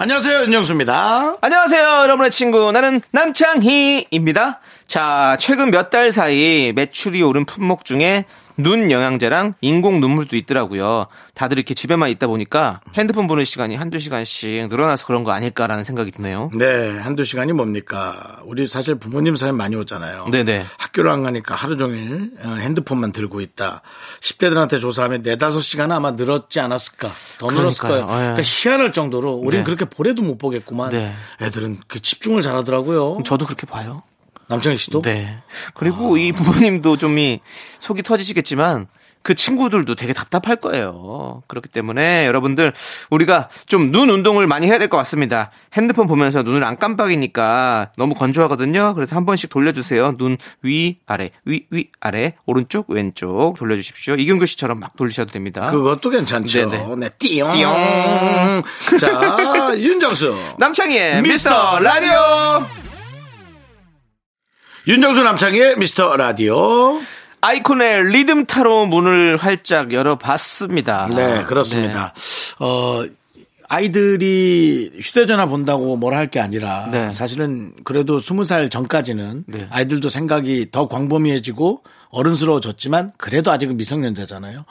안녕하세요, 윤정수입니다. 안녕하세요, 여러분의 친구. 나는 남창희입니다. 자, 최근 몇 달 사이 매출이 오른 품목 중에 눈 영양제랑 인공 눈물도 있더라고요. 다들 이렇게 집에만 있다 보니까 핸드폰 보는 시간이 한두 시간씩 늘어나서 그런 거 아닐까라는 생각이 드네요. 네, 한두 시간이 뭡니까? 우리 사실 부모님 사연 많이 오잖아요. 네네. 학교를 안 가니까 하루 종일 어, 핸드폰만 들고 있다. 10대들한테 조사하면 4, 5시간 아마 늘었지 않았을까? 더 늘었을 그러니까요. 거예요. 예. 그러니까 희한할 정도로 우리는 네. 그렇게 보래도 못 보겠구만. 네. 애들은 그 집중을 잘하더라고요. 저도 그렇게 봐요. 남창희 씨도? 네. 그리고 이 부모님도 좀 이 속이 터지시겠지만 그 친구들도 되게 답답할 거예요. 그렇기 때문에 여러분들 우리가 좀 눈 운동을 많이 해야 될 것 같습니다. 핸드폰 보면서 눈을 안 깜빡이니까 너무 건조하거든요. 그래서 한 번씩 돌려주세요. 눈 위 아래 위 위 아래 오른쪽 왼쪽 돌려주십시오. 이경규 씨처럼 막 돌리셔도 됩니다. 그것도 괜찮죠. 네네. 네, 띠용. 띠용. 자, 윤정수. 남창희의 미스터 미스터 라디오. 윤정수 남창희의 미스터 라디오. 아이콘의 리듬 타로 문을 활짝 열어봤습니다. 네, 그렇습니다. 어, 아이들이 휴대전화 본다고 뭘할게 아니라 네. 사실은 그래도 스무 살 전까지는 네. 아이들도 생각이 더 광범위해지고 어른스러워졌지만 그래도 아직은 미성년자잖아요.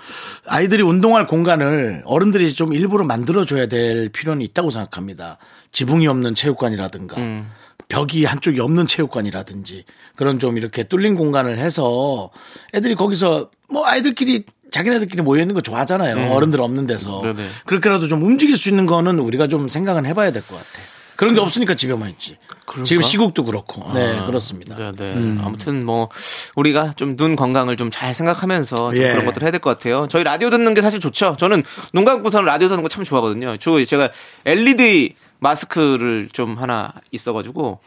아이들이 운동할 공간을 어른들이 좀 일부러 만들어줘야 될 필요는 있다고 생각합니다. 지붕이 없는 체육관이라든가 음. 벽이 한쪽이 없는 체육관이라든지 그런 좀 이렇게 뚫린 공간을 해서 애들이 거기서 뭐 아이들끼리 자기네들끼리 모여 있는 거 좋아하잖아요. 어른들 없는 데서. 음. 네네. 그렇게라도 좀 움직일 수 있는 거는 우리가 좀 생각은 해봐야 될 것 같아. 그런 게 없으니까 집에만 있지. 지금 시국도 그렇고. 네, 그렇습니다. 네, 네. 음. 아무튼 뭐 우리가 좀 눈 건강을 좀 잘 생각하면서 좀 예. 그런 것들 해야 될 것 같아요. 저희 라디오 듣는 게 사실 좋죠. 저는 눈 감고서는 라디오 듣는 거 참 좋아하거든요. 저 제가 LED 마스크를 좀 하나 있어가지고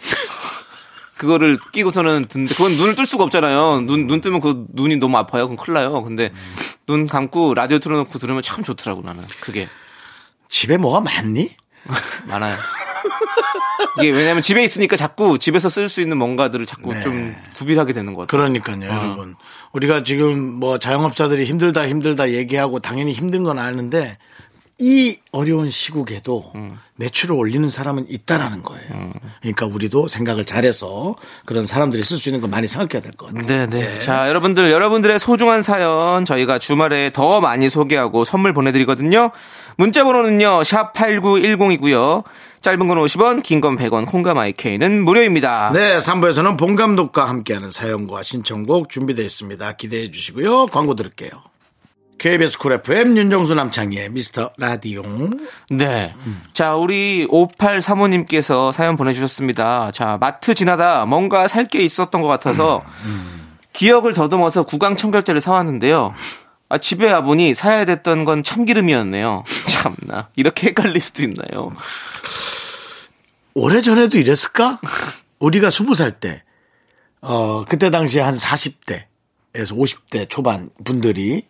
그거를 끼고서는 듣는데 그건 눈을 뜰 수가 없잖아요. 눈, 눈 뜨면 그 눈이 너무 아파요. 그럼 큰일 나요. 근데 눈 감고 라디오 틀어놓고 들으면 참 좋더라고 나는. 그게 집에 뭐가 많니? 많아요. 이게 왜냐면 집에 있으니까 자꾸 집에서 쓸 수 있는 뭔가들을 자꾸 네. 좀 구비하게 되는 것 같아요. 그러니까요, 여러분. 우리가 지금 뭐 자영업자들이 힘들다 힘들다 얘기하고 당연히 힘든 건 아는데 이 어려운 시국에도 음. 매출을 올리는 사람은 있다라는 거예요. 그러니까 우리도 생각을 잘해서 그런 사람들이 쓸 수 있는 거 많이 생각해야 될 것 같아요. 네네. 자, 여러분들, 여러분들의 소중한 사연 저희가 주말에 더 많이 소개하고 선물 보내드리거든요. 문자 번호는요, 샵8910이고요. 짧은 건 50원, 긴 건 100원, 콩과 my K는 무료입니다. 네, 3부에서는 본 감독과 함께하는 사연과 신청곡 준비되어 있습니다. 기대해 주시고요. 광고 들을게요. KBS Cool FM 윤정수 남창희의 미스터 라디오. 네. 자, 우리 5835님께서 사연 보내주셨습니다. 자, 마트 지나다 뭔가 살 게 있었던 것 같아서 기억을 더듬어서 구강 청결제를 사왔는데요. 아, 집에 와보니 사야 됐던 건 참기름이었네요. 참나. 이렇게 헷갈릴 수도 있나요? 오래전에도 이랬을까? 우리가 스무 살 때, 어, 그때 당시에 한 40대 에서 50대 초반 분들이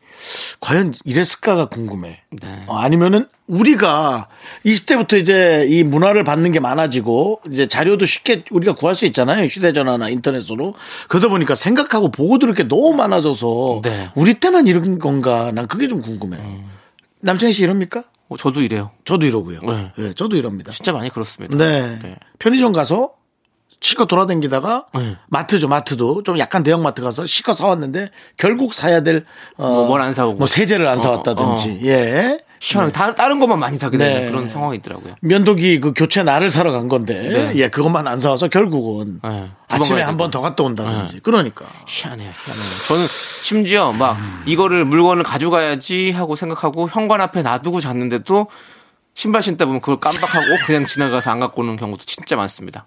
과연 이랬을까가 궁금해. 네. 어, 아니면은 우리가 20대부터 이제 이 문화를 받는 게 많아지고 이제 자료도 쉽게 우리가 구할 수 있잖아요. 휴대전화나 인터넷으로. 그러다 보니까 생각하고 보고 들을 게 너무 많아져서 네. 우리 때만 이런 건가? 난 그게 좀 궁금해. 남창희 씨 이럽니까? 어, 저도 이래요. 저도 이러고요. 네. 네, 저도 이럽니다. 진짜 많이 그렇습니다. 네. 편의점 가서 실컷 돌아다니다가 네. 마트죠 마트도 좀 약간 대형 마트 가서 실컷 사왔는데 결국 사야 될 어, 뭐, 뭘안 사오고. 뭐 세제를 안 어, 사왔다든지 예 시원하게 다, 다른 것만 많이 사게 되는 네. 그런 상황이 있더라고요. 면도기 그 교체 날을 사러 간 건데 네. 예 그것만 안 사와서 결국은 네. 아침에 한 번 더 갔다 온다든지 그러니까 희한해요. 희한해요. 저는 심지어 막 이거를 물건을 가져가야지 하고 생각하고 현관 앞에 놔두고 잤는데도 신발 신다 보면 그걸 깜빡하고 그냥 지나가서 안 갖고 오는 경우도 진짜 많습니다.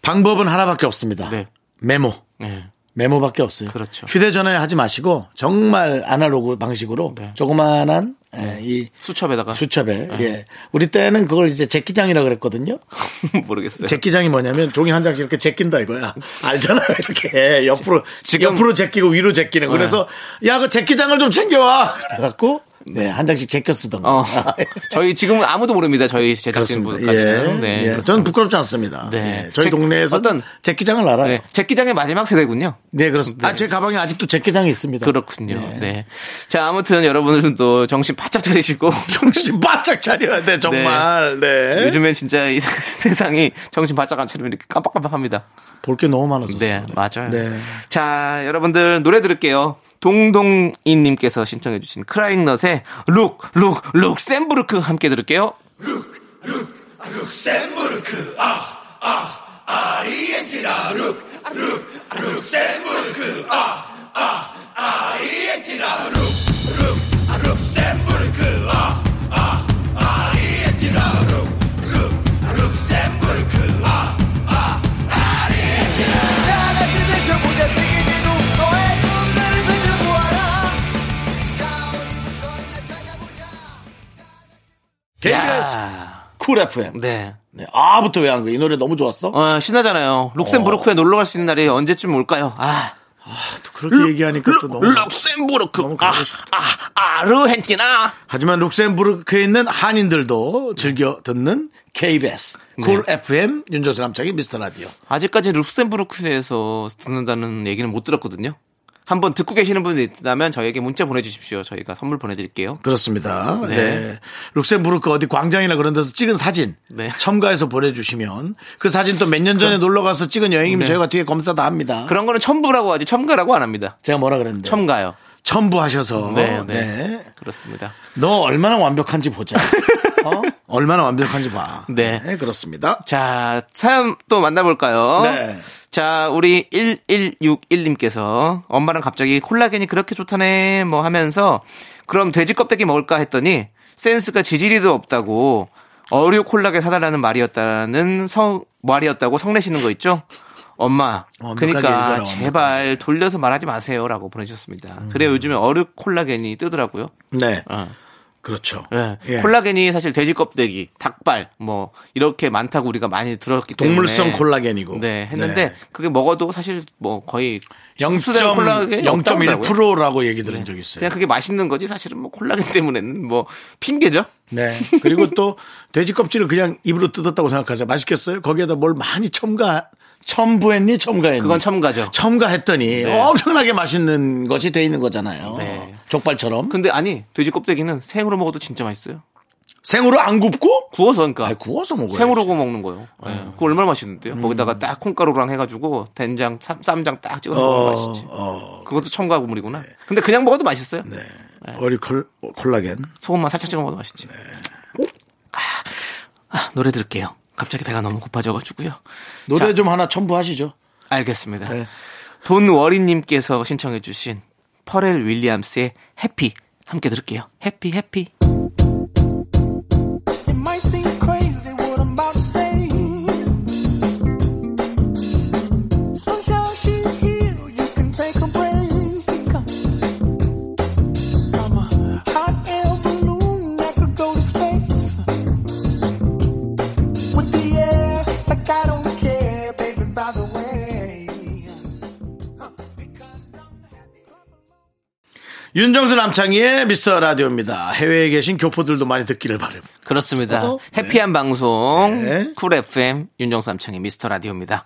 방법은 하나밖에 없습니다. 네. 메모 네. 메모밖에 없어요. 그렇죠. 휴대전화에 하지 마시고 정말 아날로그 방식으로 네. 조그만한 예, 이 수첩에다가 수첩에. 네. 예. 우리 때는 그걸 이제 제끼장이라 그랬거든요. 모르겠어요. 제끼장이 뭐냐면 종이 한 장씩 이렇게 제낀다 이거야. 알잖아요. 이렇게 옆으로 지금- 옆으로 제끼고 위로 제끼는. 그래서 야 그 제끼장을 좀 챙겨와. 그래갖고 네 한 장씩 제껴 쓰던 거. 어, 저희 지금은 아무도 모릅니다. 저희 제작진 그렇습니다. 분까지는. 예. 네, 예. 저는 부끄럽지 않습니다. 네. 예. 저희 제- 동네에서 어떤- 제끼장을 알아요. 네, 제기장의 마지막 세대군요. 네, 그렇습니다. 아, 제 가방에 아직도 제끼장이 있습니다. 그렇군요. 네. 자, 아무튼 여러분들도 정신 바짝 차리시고 정신 바짝 차려야 돼, 정말. 네. 요즘엔 진짜 이 세상이 정신 바짝 안 차리면 이렇게 깜빡깜빡합니다. 볼 게 너무 많아서. 네, 맞아요. 네. 자, 여러분들 노래 들을게요. 동동이님께서 신청해주신 크라잉넛의 룩, 룩, 룩셈부르크 함께 들을게요. 다 KBS 야, Cool FM. 네. 네. 아부터 왜 한 거야? 이 노래 너무 좋았어? 어, 신나잖아요. 룩셈부르크에 놀러 갈 수 있는 날이 언제쯤 올까요? 아. 또 그렇게 얘기하니까 또 너무. 룩셈부르크. 너무 아, 가고 싶다. 아, 아르헨티나. 하지만 룩셈부르크에 있는 한인들도 즐겨 듣는 KBS Cool FM 윤정수 남창희 미스터 라디오. 아직까지 룩셈부르크에서 듣는다는 얘기는 못 들었거든요. 한번 듣고 계시는 분이 있다면 저에게 문자 보내주십시오. 저희가 선물 보내드릴게요. 그렇습니다. 네. 네. 룩셈부르크 어디 광장이나 그런 데서 찍은 사진 네. 첨가해서 보내주시면 그 사진 또 몇 년 전에 놀러 가서 찍은 여행이면 네. 저희가 뒤에 검사 다 합니다. 그런 거는 첨부라고 하지 첨가라고 안 합니다. 제가 뭐라 그랬는데 첨가요. 첨부하셔서 네, 네. 네. 그렇습니다. 너 얼마나 완벽한지 보자. 어? 얼마나 완벽한지 봐. 네. 그렇습니다. 자, 사연 또 만나볼까요? 네. 자, 우리 1161님께서 엄마랑 갑자기 콜라겐이 그렇게 좋다네 뭐 하면서 그럼 돼지 껍데기 먹을까 했더니 센스가 지지리도 없다고 어류 콜라겐 사달라는 말이었다는 성, 말이었다고 성내시는 거 있죠? 엄마, 완벽하게 그러니까 제발 돌려서 말하지 마세요라고 보내주셨습니다. 음. 그래요, 요즘에 어류 콜라겐이 뜨더라고요. 네. 어. 그렇죠. 예. 예. 콜라겐이 사실 돼지 껍데기, 닭발 뭐 이렇게 많다고 우리가 많이 들었기 때문에 동물성 콜라겐이고. 네, 했는데 네. 그게 먹어도 사실 뭐 거의 흡수되는 콜라겐이 없다고 하더라고요. 0.1%라고 얘기 들은 적이 있어요. 그냥 그게 맛있는 거지 사실은 뭐 콜라겐 때문에는 뭐 핑계죠. 네. 그리고 또 돼지 껍질을 그냥 입으로 뜯었다고 생각하세요. 맛있겠어요? 거기에다 뭘 많이 첨가, 첨부했니? 첨가했니? 그건 첨가죠. 첨가했더니 네. 엄청나게 맛있는 것이 돼 있는 거잖아요. 네. 족발처럼. 근데 아니 돼지 껍데기는 생으로 먹어도 진짜 맛있어요. 생으로 안 굽고? 구워서 그러니까 아니, 구워서 먹어요. 생으로 구워 먹는 거예요. 예. 그거 얼마나 맛있는데요. 거기다가 딱 콩가루랑 해가지고 된장, 쌈- 쌈장 딱 찍어서 먹으면 어, 맛있지. 어, 그것도 첨가 국물이구나. 근데 그냥 먹어도 맛있어요. 네. 어리 콜, 콜라겐. 소금만 살짝 찍어 먹어도 맛있지. 아, 아, 노래 들을게요. 갑자기 배가 너무 고파져가지고요. 노래 자. 좀 하나 첨부하시죠. 알겠습니다. 네. 돈워리님께서 신청해주신 퍼렐 윌리엄스의 해피 함께 들을게요. 해피 해피. 윤정수 남창희의 미스터 라디오입니다. 해외에 계신 교포들도 많이 듣기를 바랍니다. 그렇습니다. 어? happy한 방송 네. 쿨 FM 윤정수 남창희의 미스터 라디오입니다.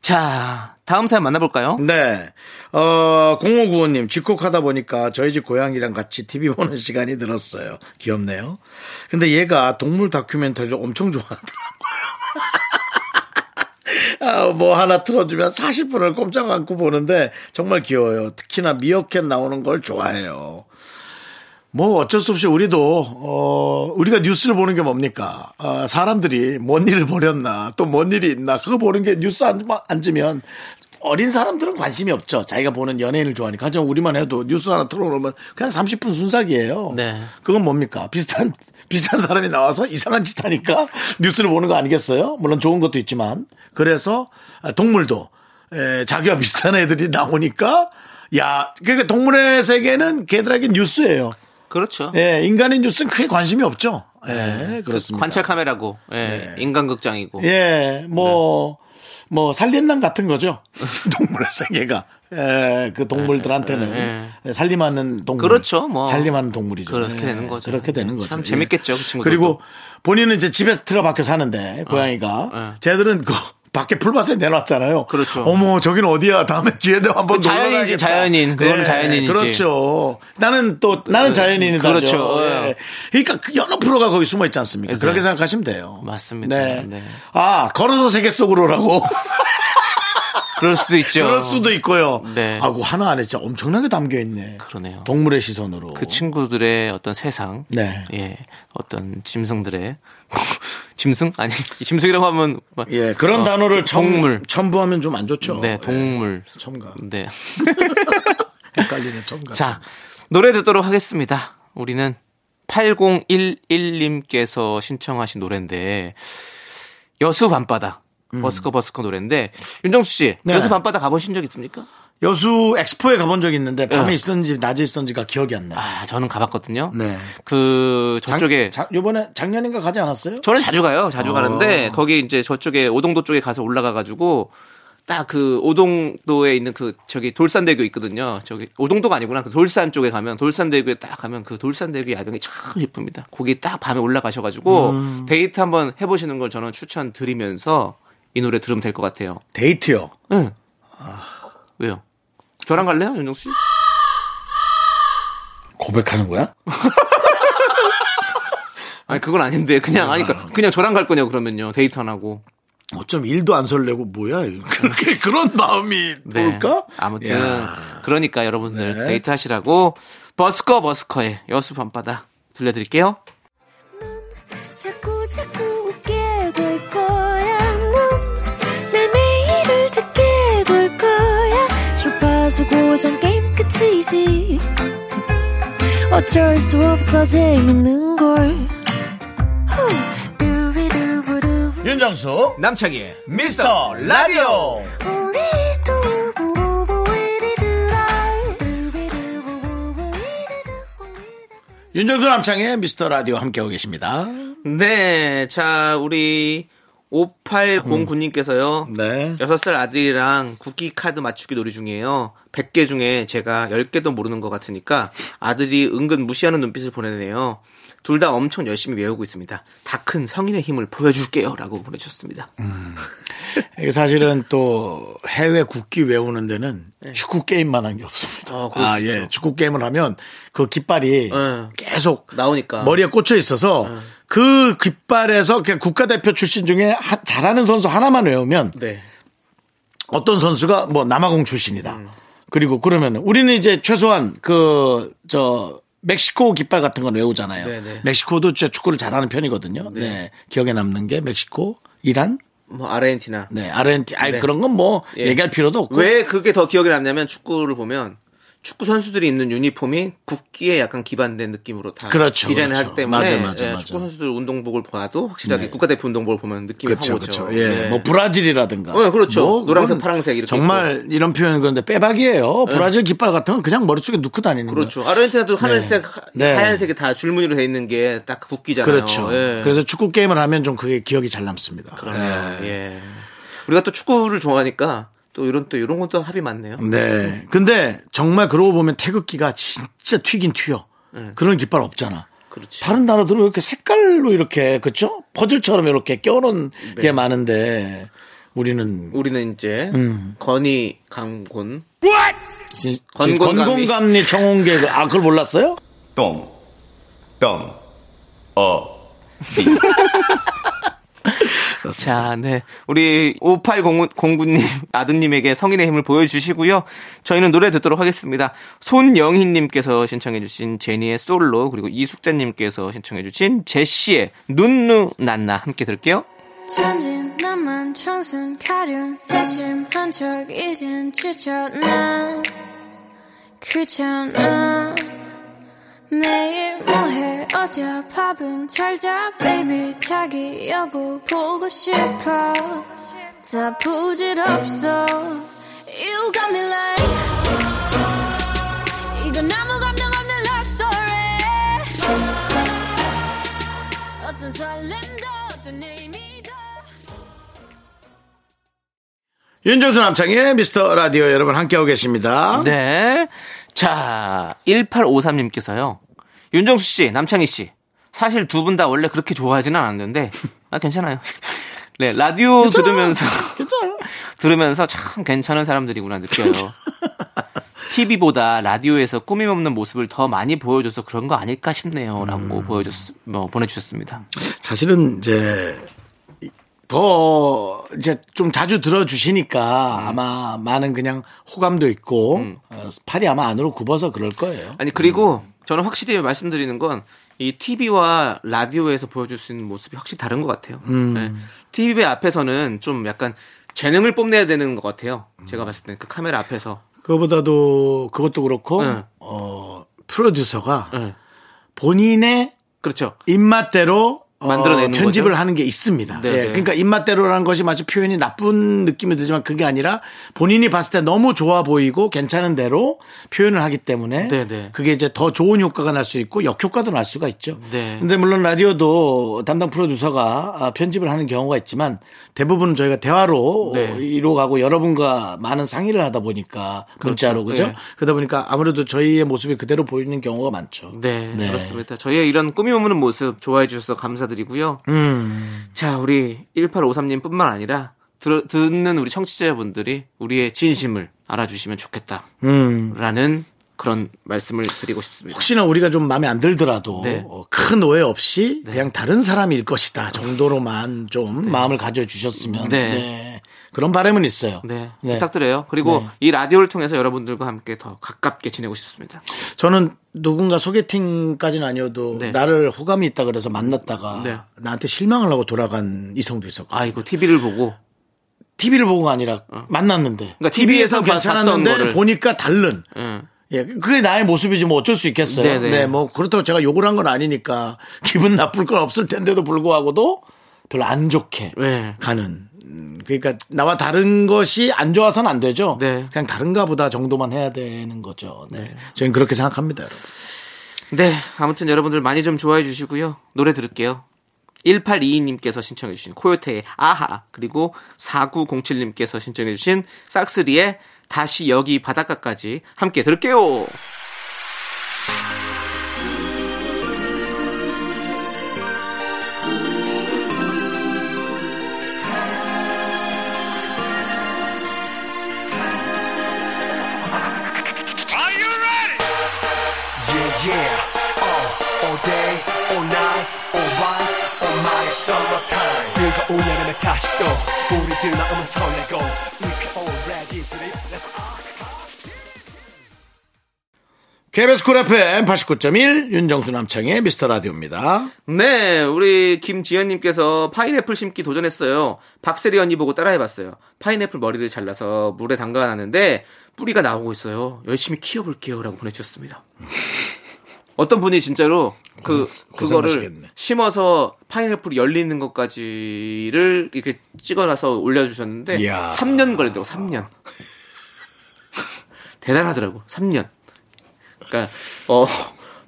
자 다음 사연 만나볼까요? 네. 어, 0595님, 집콕하다 보니까 저희 집 고양이랑 같이 TV 보는 시간이 늘었어요. 귀엽네요. 근데 얘가 동물 다큐멘터리를 엄청 좋아하더라고요. 아, 뭐 하나 틀어주면 40분을 꼼짝 않고 보는데 정말 귀여워요. 특히나 미어캣 나오는 걸 좋아해요. 뭐 어쩔 수 없이 우리도 어 우리가 뉴스를 보는 게 뭡니까? 어, 사람들이 뭔 일을 벌였나 또 뭔 일이 있나 그거 보는 게 뉴스 안, 앉으면 어린 사람들은 관심이 없죠. 자기가 보는 연예인을 좋아하니까. 하지만 우리만 해도 뉴스 하나 틀어놓으면 그냥 30분 순삭이에요. 네. 그건 뭡니까? 비슷한 비슷한 사람이 나와서 이상한 짓 하니까 뉴스를 보는 거 아니겠어요? 물론 좋은 것도 있지만 그래서 동물도 에, 자기와 비슷한 애들이 나오니까 야 그러니까 동물의 세계는 걔들에게 뉴스예요. 그렇죠. 예, 인간의 뉴스는 크게 관심이 없죠. 예, 그렇습니다. 관찰 카메라고, 예, 인간극장이고. 예, 뭐, 뭐, 살린남 같은 거죠. 동물 세계가. 예, 그 동물들한테는 살림하는 동물. 그렇죠, 뭐. 살림하는 동물이죠. 그렇게 예, 되는 거죠. 그렇게 되는 거죠. 참 예. 재밌겠죠, 그 친구들도. 그리고 본인은 이제 집에 틀어박혀 사는데, 고양이가. 예. 쟤들은 그, 밖에 풀밭에 내놨잖아요. 그렇죠. 어머, 저기는 어디야? 다음에 기회 되면 한번 그 놀러 가야겠다. 자연인. 그거는 자연인이지. 그렇죠. 나는 또, 나는 자연인이다. 그렇죠. 예. 그러니까 그 여러 프로가 거기 숨어 있지 않습니까? 네. 그렇게 생각하시면 돼요. 맞습니다. 네. 네. 아, 걸어서 세계 속으로라고. 그럴 수도 있죠. 그럴 수도 있고요. 네. 아고 하나 안에 진짜 엄청나게 담겨 있네. 그러네요. 동물의 시선으로. 그 친구들의 어떤 세상, 네. 예, 어떤 짐승들의 짐승 아니 짐승이라고 하면 막- 예, 그런 어, 단어를 첨, 동물, 첨부하면 좀 안 좋죠. 네, 동물, 예, 첨가. 네. 헷갈리는 첨가. 자, 노래 듣도록 하겠습니다. 우리는 8011님께서 신청하신 노래인데 여수 밤바다. 버스커 버스커 노래인데 윤정수 씨 음. 네. 여수 밤바다 가보신 적 있습니까? 여수 엑스포에 가본 적이 있는데 밤에 네. 있었는지 낮에 있었는지가 기억이 안 나요. 아 저는 가봤거든요. 네. 그 저쪽에 자, 요번에 작년인가 가지 않았어요? 저는 자주 가요. 자주 어. 가는데 거기 이제 저쪽에 오동도 쪽에 가서 올라가 가지고 딱 그 오동도에 있는 그 저기 돌산대교 있거든요. 저기 오동도가 아니구나. 그 돌산 쪽에 가면 돌산대교에 딱 가면 그 돌산대교 야경이 참 예쁩니다. 거기 딱 밤에 올라가셔 가지고 음. 데이트 한번 해 보시는 걸 저는 추천드리면서 이 노래 들으면 될 것 같아요. 데이트요. 응. 왜요? 저랑 갈래요, 윤정 씨? 고백하는 거야? 아니 그건 아닌데 그냥 아니 그러니까 그냥 저랑 갈 거냐고 그러면요. 데이트 안 하고. 어쩜 일도 안 설레고 뭐야? 그렇게 그런 마음이 네. 뭘까? 아무튼 야. 그러니까 여러분들 네. 데이트 하시라고 버스커 버스커의 여수 밤바다 들려드릴게요. 끝이지. 어쩔 수 없어 재밌는 걸. 윤정수 남창희의 미스터 라디오. 윤정수 남창의 미스터 라디오 함께하고 계십니다. 네, 자 우리 5809님께서요. 네. 6살 아들이랑 국기 카드 맞추기 놀이 중이에요. 100개 중에 제가 10개도 모르는 것 같으니까 아들이 은근 무시하는 눈빛을 보내네요. 둘 다 엄청 열심히 외우고 있습니다. 다 큰 성인의 힘을 보여줄게요. 라고 보내주셨습니다. 이게 사실은 또 해외 국기 외우는 데는 축구 게임만 한 게 없습니다. 네. 아, 아, 수 예. 축구 게임을 하면 그 깃발이 네. 계속 나오니까. 네. 머리에 꽂혀 있어서 그 깃발에서 그냥 국가대표 출신 중에 하- 잘하는 선수 하나만 외우면 네. 어떤 선수가 뭐 남아공 출신이다. 음. 그리고 그러면 우리는 이제 최소한 그 저 멕시코 깃발 같은 건 외우잖아요. 네네. 멕시코도 진짜 축구를 잘하는 편이거든요. 네. 기억에 남는 게 멕시코, 이란, 뭐 아르헨티나. 네, 아르헨티, 아이 네. 그런 건뭐 예. 얘기할 필요도 없고. 왜 그게 더 기억에 남냐면 축구를 보면 축구 선수들이 입는 유니폼이 국기에 약간 기반된 느낌으로 다 그렇죠, 디자인을 그렇죠. 하기 때문에 맞아, 맞아, 예, 맞아. 축구 선수들 운동복을 봐도 확실하게 네. 국가대표 운동복을 보면 느낌이 그렇죠, 확 오죠. 그렇죠. 예, 네. 뭐 브라질이라든가. 어, 그렇죠. 뭐 노란색, 파란색 이렇게 정말 이런 표현 그런데 빼박이에요. 브라질 깃발 같은 건 그냥 머릿속에 넣고 다니는 거예요. 그렇죠. 아르헨티나도 하늘색, 하- 네. 하얀색이 다 줄무늬로 돼 있는 게 딱 국기잖아요. 그렇죠. 예. 그래서 축구 게임을 하면 좀 그게 기억이 잘 남습니다. 예. 예. 예. 우리가 또 축구를 좋아하니까 또 이런 또 이런 것도 합이 많네요. 네. 근데 정말 그러고 보면 태극기가 진짜 튀긴 튀어. 그런 깃발 없잖아. 그렇지. 다른 나라들은 이렇게 색깔로 이렇게 그렇죠? 퍼즐처럼 이렇게 껴놓은 네. 게 많은데 우리는 우리는 이제 음. 건이 강곤 지- 건곤감리. 건곤감리 청홍계 그- 아 그걸 몰랐어요? 똥, 똥, 어, 자, 네. 우리 5809님 아드님에게 성인의 힘을 보여주시고요. 저희는 노래 듣도록 하겠습니다. 손영희님께서 신청해주신 제니의 솔로, 그리고 이숙자님께서 신청해주신 제시의 눈누 난나 함께 들을게요. 천진 나만 청순 가련 새침한 척 이젠 지쳤나 귀찮아 매일 뭐해? 어디야? 밥은 잘자? Baby 자기 여보 보고 싶어. 다 부질없어. You got me like 이건 아무 감정 없는 love story. 어떤 설렘도 어떤 의미도. 윤정수 남창의 미스터 라디오 여러분 함께하고 계십니다. 네. 자, 1853님께서요. 윤정수 씨, 남창희 씨. 사실 두 분 다 원래 그렇게 좋아하지는 않았는데, 아, 괜찮아요. 네, 라디오 들으면서, 들으면서 참 괜찮은 사람들이구나 느껴요. TV보다 라디오에서 꾸밈 없는 모습을 더 많이 보여줘서 그런 거 아닐까 싶네요. 라고 보여줬, 뭐, 보내주셨습니다. 사실은 이제 더 이제 좀 자주 들어주시니까 아마 많은 그냥 호감도 있고 어, 팔이 아마 안으로 굽어서 그럴 거예요. 아니 그리고 저는 확실히 말씀드리는 건 이 TV와 라디오에서 보여줄 수 있는 모습이 확실히 다른 것 같아요. 네. TV 앞에서는 좀 약간 재능을 뽐내야 되는 것 같아요. 제가 봤을 때 그 카메라 앞에서. 그거보다도 그것도 그렇고 네. 어, 프로듀서가 네. 본인의 그렇죠. 입맛대로 어, 만들어내는 편집을 거죠? 하는 게 있습니다. 네, 예, 네. 그러니까 입맛대로라는 것이 마치 표현이 나쁜 느낌이 들지만 그게 아니라 본인이 봤을 때 너무 좋아 보이고 괜찮은 대로 표현을 하기 때문에 네, 네. 그게 이제 더 좋은 효과가 날 수 있고 역효과도 날 수가 있죠. 네. 근데 물론 라디오도 담당 프로듀서가 아, 편집을 하는 경우가 있지만 대부분 저희가 대화로 네. 이루어가고 여러분과 많은 상의를 하다 보니까 문자로 그죠? 네. 그러다 보니까 아무래도 저희의 모습이 그대로 보이는 경우가 많죠. 네, 그렇습니다. 저희의 이런 꾸밈 없는 모습 좋아해 주셔서 감사드리고요. 음. 자, 우리 1853님 뿐만 아니라 들, 듣는 우리 청취자분들이 우리의 진심을 알아주시면 좋겠다. 음. 라는 그런 말씀을 드리고 싶습니다. 혹시나 우리가 좀 마음에 안 들더라도 네. 어, 큰 오해 없이 그냥 다른 사람일 것이다 정도로만 좀 마음을 가져주셨으면 네. 네. 그런 바람은 있어요. 네, 네. 부탁드려요. 그리고 네. 이 라디오를 통해서 여러분들과 함께 더 가깝게 지내고 싶습니다. 저는 누군가 소개팅까지는 아니어도 네. 나를 호감이 있다 그래서 만났다가 네. 나한테 실망을 하고 돌아간 이성도 있었고 아이고, TV를 보고. TV를 보고가 아니라 만났는데 그러니까 TV에서 TV 에서 괜찮았는데 거를. 보니까 다른 예. 예, 그게 나의 모습이지 뭐 어쩔 수 있겠어요. 네네. 네, 뭐 그렇다고 제가 욕을 한 건 아니니까 기분 나쁠 건 없을 텐데도 불구하고도 별로 안 좋게 네. 가는. 음, 그러니까 나와 다른 것이 안 좋아서는 안 되죠. 네. 그냥 다른가 보다 정도만 해야 되는 거죠. 네. 저희는 그렇게 생각합니다, 여러분. 네, 아무튼 여러분들 많이 좀 좋아해 주시고요. 노래 들을게요. 1822님께서 신청해 주신 코요태의 아하 그리고 4907님께서 신청해 주신 싹스리의 다시 여기 바닷가까지 함께 들을게요. Yeah, yeah. Uh, all day, all night, all right, all my summertime. 뜨거운 여름에 다시 또 우리들 마음은 설레고 KBS 쿨 FM 89.1 윤정수 남창희의 미스터 라디오입니다. 네, 우리 김지연님께서 파인애플 심기 도전했어요. 박세리 언니 보고 따라해봤어요. 파인애플 머리를 잘라서 물에 담가놨는데 뿌리가 나오고 있어요. 열심히 키워볼게요라고 보내주셨습니다. 어떤 분이 진짜로 그 그거를 고생하시겠네. 심어서 파인애플이 열리는 것까지를 이렇게 찍어놔서 올려주셨는데 이야. 3년 걸리더라고 3년. 대단하더라고 3년. 그러니까 어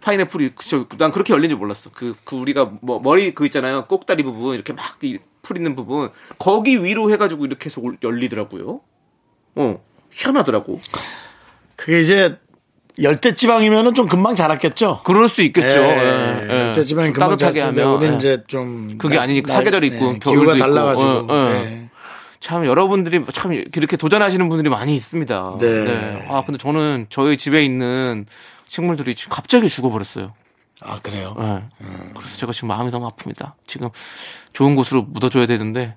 파인애플이 그쵸, 난 그렇게 열린 줄 몰랐어. 그, 그 우리가 뭐 머리 그 있잖아요. 꼭다리 부분 이렇게 막이풀 있는 부분 거기 위로 해가지고 이렇게 해서 올- 열리더라고요. 어 희한하더라고. 그게 이제 열대지방이면은 좀 금방 자랐겠죠. 그럴 수 있겠죠. 예, 예, 예. 열대지방이 좀 금방 따뜻하게 하면 우리는 예. 이제 좀 그게 날- 아니니까 날- 사계절이 있고 예, 겨울도 기후가 있고. 달라가지고 어, 어. 예. 참 여러분들이 참 이렇게 도전하시는 분들이 많이 있습니다. 네. 아 근데 저는 저희 집에 있는 식물들이 지금 갑자기 죽어버렸어요. 아 그래요. 예. 그래서 제가 지금 마음이 너무 아픕니다. 지금 좋은 곳으로 묻어줘야 되는데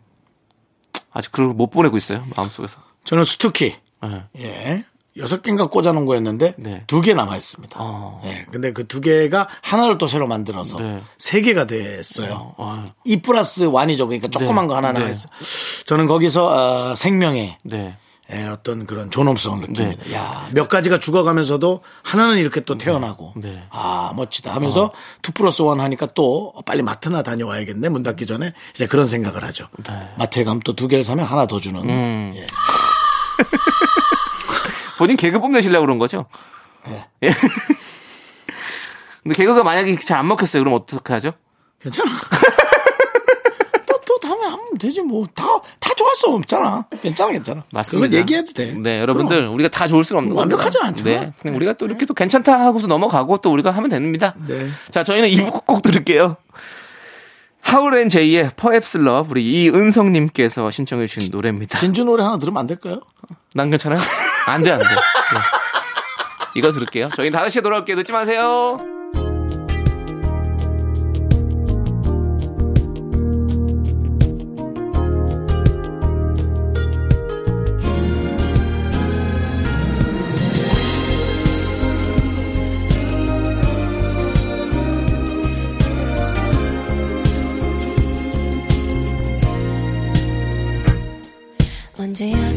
아직 그걸 못 보내고 있어요. 마음속에서. 저는 수투키 예. 예 여섯 개인가 꽂아놓은 거였는데 네. 두개 남아 있습니다. 어. 예 근데 그 두 개가 하나를 또 새로 만들어서 네. 세 개가 됐어요. 어, 이 플러스 완이죠. 그러니까 조그만 네. 거 하나 네. 나와 있어요. 저는 거기서 어, 생명의 네. 예, 어떤 그런 존엄성을 느낍니다. 야, 몇 가지가 죽어가면서도 하나는 이렇게 또 태어나고, 네. 아, 멋지다 하면서 two plus one 하니까 또 빨리 마트나 다녀와야겠네. 문 닫기 전에 이제 그런 생각을 하죠. 네. 음. 마트에 가면 또 두 개를 사면 하나 더 주는. 예. 본인 개그 뽐내시려고 그런 거죠? 예. 근데 개그가 만약에 잘 안 먹혔어요. 그럼 어떻게 하죠? 괜찮아. 또 되지 뭐 다 다 좋아할 수 없잖아. 괜찮아 괜찮아. 맞습니다. 그건 얘기해도 돼. 네, 여러분들 우리가 다 좋을 수는 없는 겁니다. 완벽하진 않잖아. 네, 그냥 우리가 또 이렇게 또 괜찮다 하고서 넘어가고 또 우리가 하면 됩니다. 네. 자, 저희는 2부 꼭 들을게요. 하울앤 제이의 Perhaps Love 우리 이은성 님께서 신청해 주신 노래입니다. 진주 노래 하나 들으면 안 될까요? 난 괜찮아요? 안 돼, 안 돼. 네. 이거 들을게요. 저희는 5시에 돌아올게요. 늦지 마세요. 언제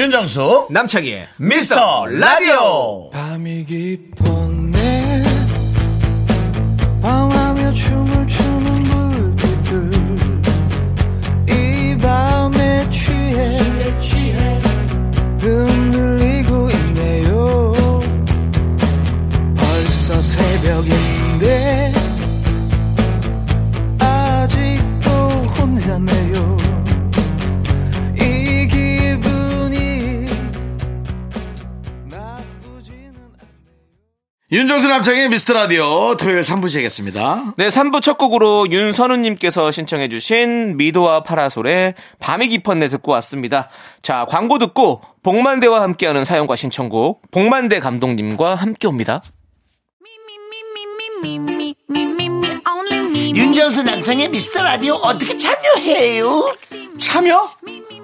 윤정수 남창희의 미스터 라디오. 밤이 깊었네 방 윤정수 남창의 미스터 라디오 토요일 3부 시작했습니다. 네, 3부 첫 곡으로 윤선우님께서 신청해주신 미도와 파라솔의 밤이 깊었네 듣고 왔습니다. 자, 광고 듣고 복만대와 함께하는 사연과 신청곡 복만대 감독님과 함께 옵니다. 윤정수 남창의 미스터 라디오 어떻게 참여해요? 참여?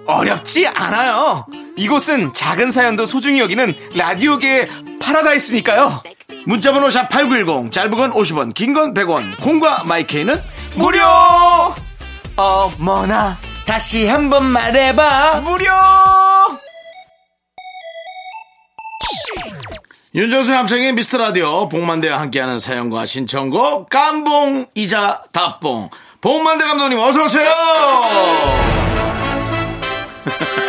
어렵지 않아요. 이곳은 작은 사연도 소중히 여기는 라디오계의 파라다이스니까요. 문자번호 샵 8910 짧은 건 50원 긴 건 100원 콩과 마이케이는 무료! 어머나, 다시 한번 말해봐 무료! 윤정수 남창의 미스터 라디오 복만대와 함께하는 사연과 신청곡 깜봉이자 답봉 복만대 감독님 어서 오세요. Ha ha ha!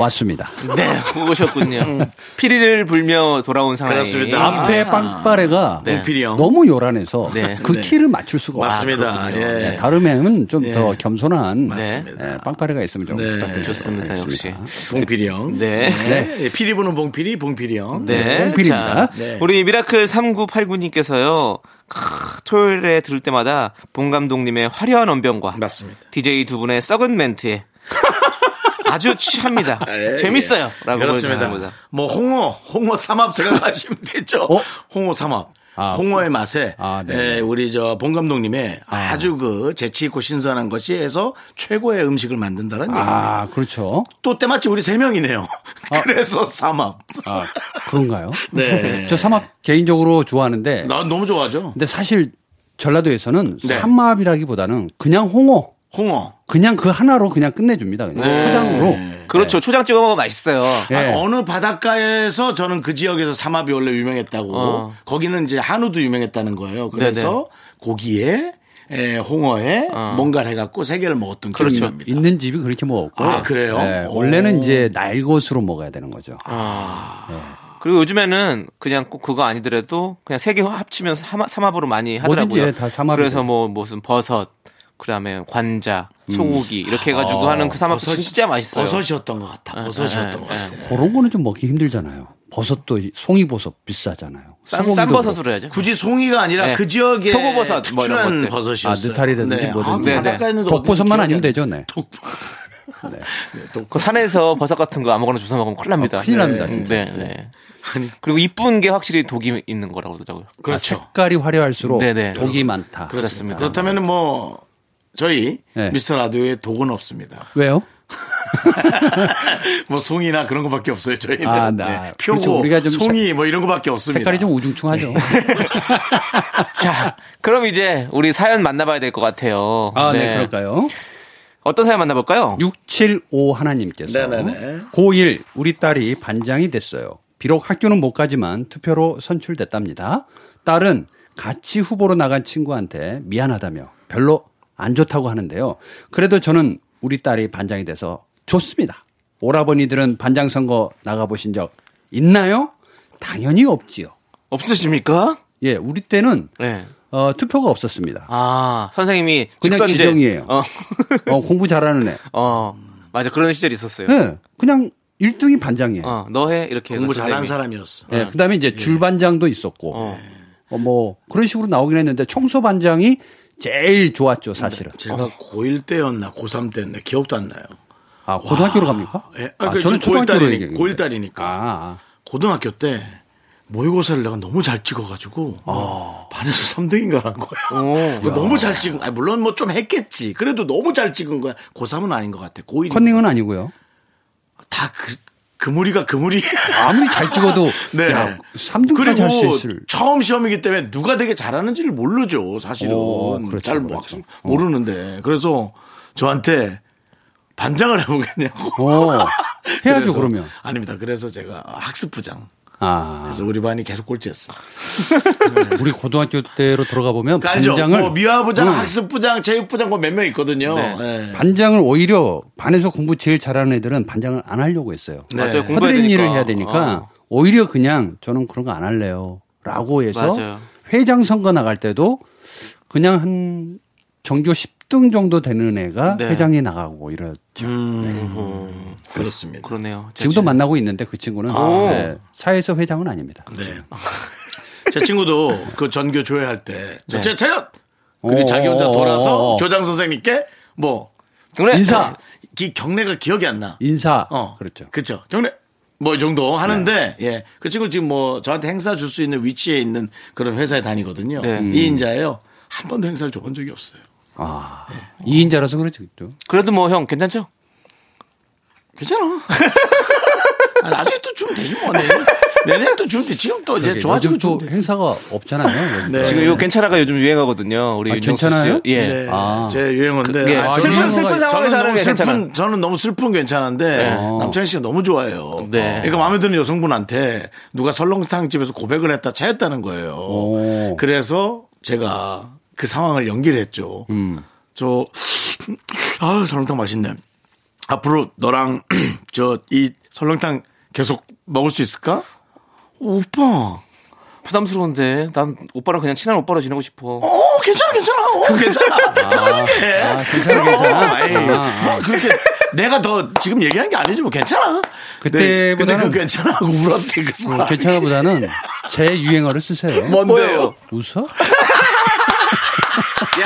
왔습니다. 네, 오셨군요. 피리를 불며 돌아온 상황. 그렇습니다. 앞에 빵빠레가 네. 봉필이 형. 너무 요란해서 네. 그 네. 키를 맞출 수가 맞습니다. 예. 네, 다름에는 좀 예. 더 겸손한 맞습니다. 예, 빵빠레가 있으면 좀 네. 부탁드리겠습니다. 좋습니다, 역시. 봉필이 형. 네. 네. 피리 부는 봉필이 봉필이 형. 네. 네. 우리 미라클 3989님께서요. 토요일에 들을 때마다 봉 감독님의 화려한 언변과 맞습니다. DJ 두 분의 썩은 멘트에 아주 취합니다. 예, 재밌어요. 예. 라고 그렇습니다. 뭐 홍어, 홍어 삼합 생각하시면 되죠. 어? 홍어 삼합. 아, 홍어의 맛에 아, 네. 예, 우리 저 봉 감독님의 아 주 그 재치 있고 신선한 것이 해서 최고의 음식을 만든다는 얘기. 아, 그렇죠. 또 때마침 우리 세 명이네요. 그래서 삼합. 아, 그런가요? 네. 저 삼합 개인적으로 좋아하는데 나 너무 좋아하죠. 근데 사실 전라도에서는 네. 삼합이라기보다는 그냥 홍어 홍어. 그냥 그 하나로 그냥 끝내줍니다. 그냥 네. 초장으로. 그렇죠. 초장 찍어 먹으면 맛있어요. 예. 아, 어느 바닷가에서 저는 그 지역에서 삼합이 원래 유명했다고. 어. 거기는 이제 한우도 유명했다는 거예요. 그래서 고기에 에, 홍어에 뭔가를 해갖고 세 개를 먹었던 기억이 그렇죠. 납니다. 있는 집이 그렇게 먹었고. 아, 그래요? 네, 오. 원래는 이제 날것으로 먹어야 되는 거죠. 그리고 요즘에는 그냥 꼭 그거 아니더라도 그냥 세 개 합치면 삼합, 삼합으로 많이 하더라고요. 뭐든지 다 삼합이 그래서. 뭐 무슨 버섯, 그다음에 관자, 소고기 이렇게 해가지고 하는 그 삼합 버섯이- 진짜 맛있어요. 버섯이었던 것 같아. 버섯이었던 것 같아. 그런 거는 좀 먹기 힘들잖아요. 버섯도 이 송이버섯 비싸잖아요. 싼, 싼 그렇고. 버섯으로 해야죠. 굳이 송이가 아니라 네. 그 지역의 표고버섯 뭐 이런. 버섯이었어요. 아, 느타리라든지 네. 뭐든지. 아, 네, 네. 바닷가에 있는 독버섯만 어디 아니면 기억이 되죠, 네. 독버섯. 그 산에서 버섯 같은 거 아무거나 주워 먹으면 큰일 납니다. 아, 큰일 납니다, 네, 진짜. 네, 네. 그리고 이쁜 게 확실히 독이 있는 거라고 그러더라고요. 그렇죠. 색깔이 화려할수록 네네. 독이 많다. 그렇습니다. 그렇다면 뭐 저희 네. 미스터 라디오에 독은 없습니다. 왜요? 뭐 송이나 그런 거밖에 없어요. 저희는 아, 나- 네. 표고, 그렇죠. 우리가 좀 송이 뭐 이런 거밖에 없습니다. 색깔이 좀 우중충하죠. 자, 그럼 이제 우리 사연 만나봐야 될 것 같아요. 아, 네, 그럴까요? 어떤 사연 만나볼까요? 675 하나님께서 네네네. 고1 우리 딸이 반장이 됐어요. 비록 학교는 못 가지만 투표로 선출됐답니다. 딸은 같이 후보로 나간 친구한테 미안하다며 별로 안 좋다고 하는데요. 그래도 저는 우리 딸이 반장이 돼서 좋습니다. 오라버니들은 반장 선거 나가보신 적 있나요? 당연히 없지요. 없으십니까? 예, 우리 때는 네. 어, 투표가 없었습니다. 아, 선생님이 그냥 직선제. 지정이에요. 어. 어, 공부 잘하는 애. 어. 맞아. 그런 시절이 있었어요. 네, 그냥 1등이 반장이에요. 어, 너 해. 이렇게. 공부 잘하는. 사람이었어. 예, 그다음에 이제 줄 반장도 있었고, 어. 어, 뭐 그런 식으로 나오긴 했는데 청소 반장이 제일 좋았죠, 사실은. 제가 고1 때였나 고3 때였나 기억도 안 나요. 아 고등학교로 갑니까? 예. 아, 그 저는 고1 초등학교로 딸이니, 얘기했는데. 고1 딸이니까. 아, 아. 고등학교 때 모의고사를 내가 너무 잘 찍어가지고 반에서 3등인가 한 거야. 너무 잘 찍은. 아니, 물론 뭐 좀 했겠지. 그래도 너무 잘 찍은 거야. 고3은 아닌 것 같아. 고1. 컨닝은 아니고요. 다 그, 그무리가 그무리. 아무리 잘 찍어도 네. 야, 3등까지 그리고 할수 있을. 처음 시험이기 때문에 누가 되게 잘하는지를 모르죠. 사실은 어, 그렇죠, 잘 뭐, 그렇죠. 모르는데 그래서 저한테 반장을 해보겠냐고. 어, 해야죠 그러면. 아닙니다. 그래서 제가 학습부장. 아, 그래서 우리 반이 계속 꼴찌했어. 우리 고등학교 때로 들어가 보면 그 알죠? 반장을 뭐 미화부장, 응. 학습부장, 체육부장 뭐몇명 있거든요. 네. 네. 반장을 오히려 반에서 공부 제일 잘하는 애들은 반장을 안 하려고 했어요. 네. 맞아요. 공부해야. 일을 해야 되니까 어. 오히려 그냥 저는 그런 거 안 할래요. 라고 해서 맞아요. 회장 선거 나갈 때도 그냥 한 정교 10 등 정도 되는 애가 네. 회장에 나가고 이랬죠. 음, 그렇습니다. 그러네요. 지금도 지금- 만나고 있는데 그 친구는 오. 네, 사회에서 회장은 아닙니다. 네. 제 친구도 그 전교 조회할 때, 저 네. 제 차렷! 그리고 어, 자기 혼자 어, 돌아서. 교장 선생님께 뭐, 그래. 인사, 기, 경례가 기억이 안 나. 인사. 어. 그렇죠. 그렇죠. 경례. 뭐, 이 정도 하는데, 예. 그 친구 지금 뭐, 저한테 행사 줄 수 있는 위치에 있는 그런 회사에 다니거든요. 네. 이 인자예요. 한 번도 행사를 줘본 적이 없어요. 아, 이인자라서 그렇죠. 또. 그래도 뭐 형 괜찮죠? 괜찮아. 아, 나중에 또 주면 되지 뭐. 내년, 내년에 또 주면 돼. 지금 또 이제 좋아지고 또. 행사가 없잖아요. 네. 지금 요 괜찮아가 요즘 유행하거든요. 우리 아, 괜찮아요? 씨. 예. 네. 아. 제 유행어인데. 그, 예. 아, 슬픈 슬픈 상황에서 하는 너무 게 괜찮아. 슬픈, 저는 너무 슬픈 괜찮은데 남창희 씨가 너무 좋아해요. 네. 그러니까 마음에 드는 여성분한테 누가 설렁탕 집에서 고백을 했다 차였다는 거예요. 오. 그래서 제가 그 상황을 연기를 했죠. 음. 저, 아 설렁탕 맛있네. 앞으로 너랑 저 이 설렁탕 계속 먹을 수 있을까? 오빠. 부담스러운데 난 오빠랑 그냥 친한 오빠로 지내고 싶어. 어, 괜찮아, 괜찮아. 어, 괜찮아. 편하게. 아, 괜찮아, 괜찮아. 아이, 아, 아. 뭐 그렇게 내가 더 지금 얘기한 게 아니지 뭐 괜찮아. 그때보다는- 네, 근데 그 괜찮아하고 울었대 그 사람. 어, 괜찮아보다는 제 유행어를 쓰세요. 뭔데요? 웃어?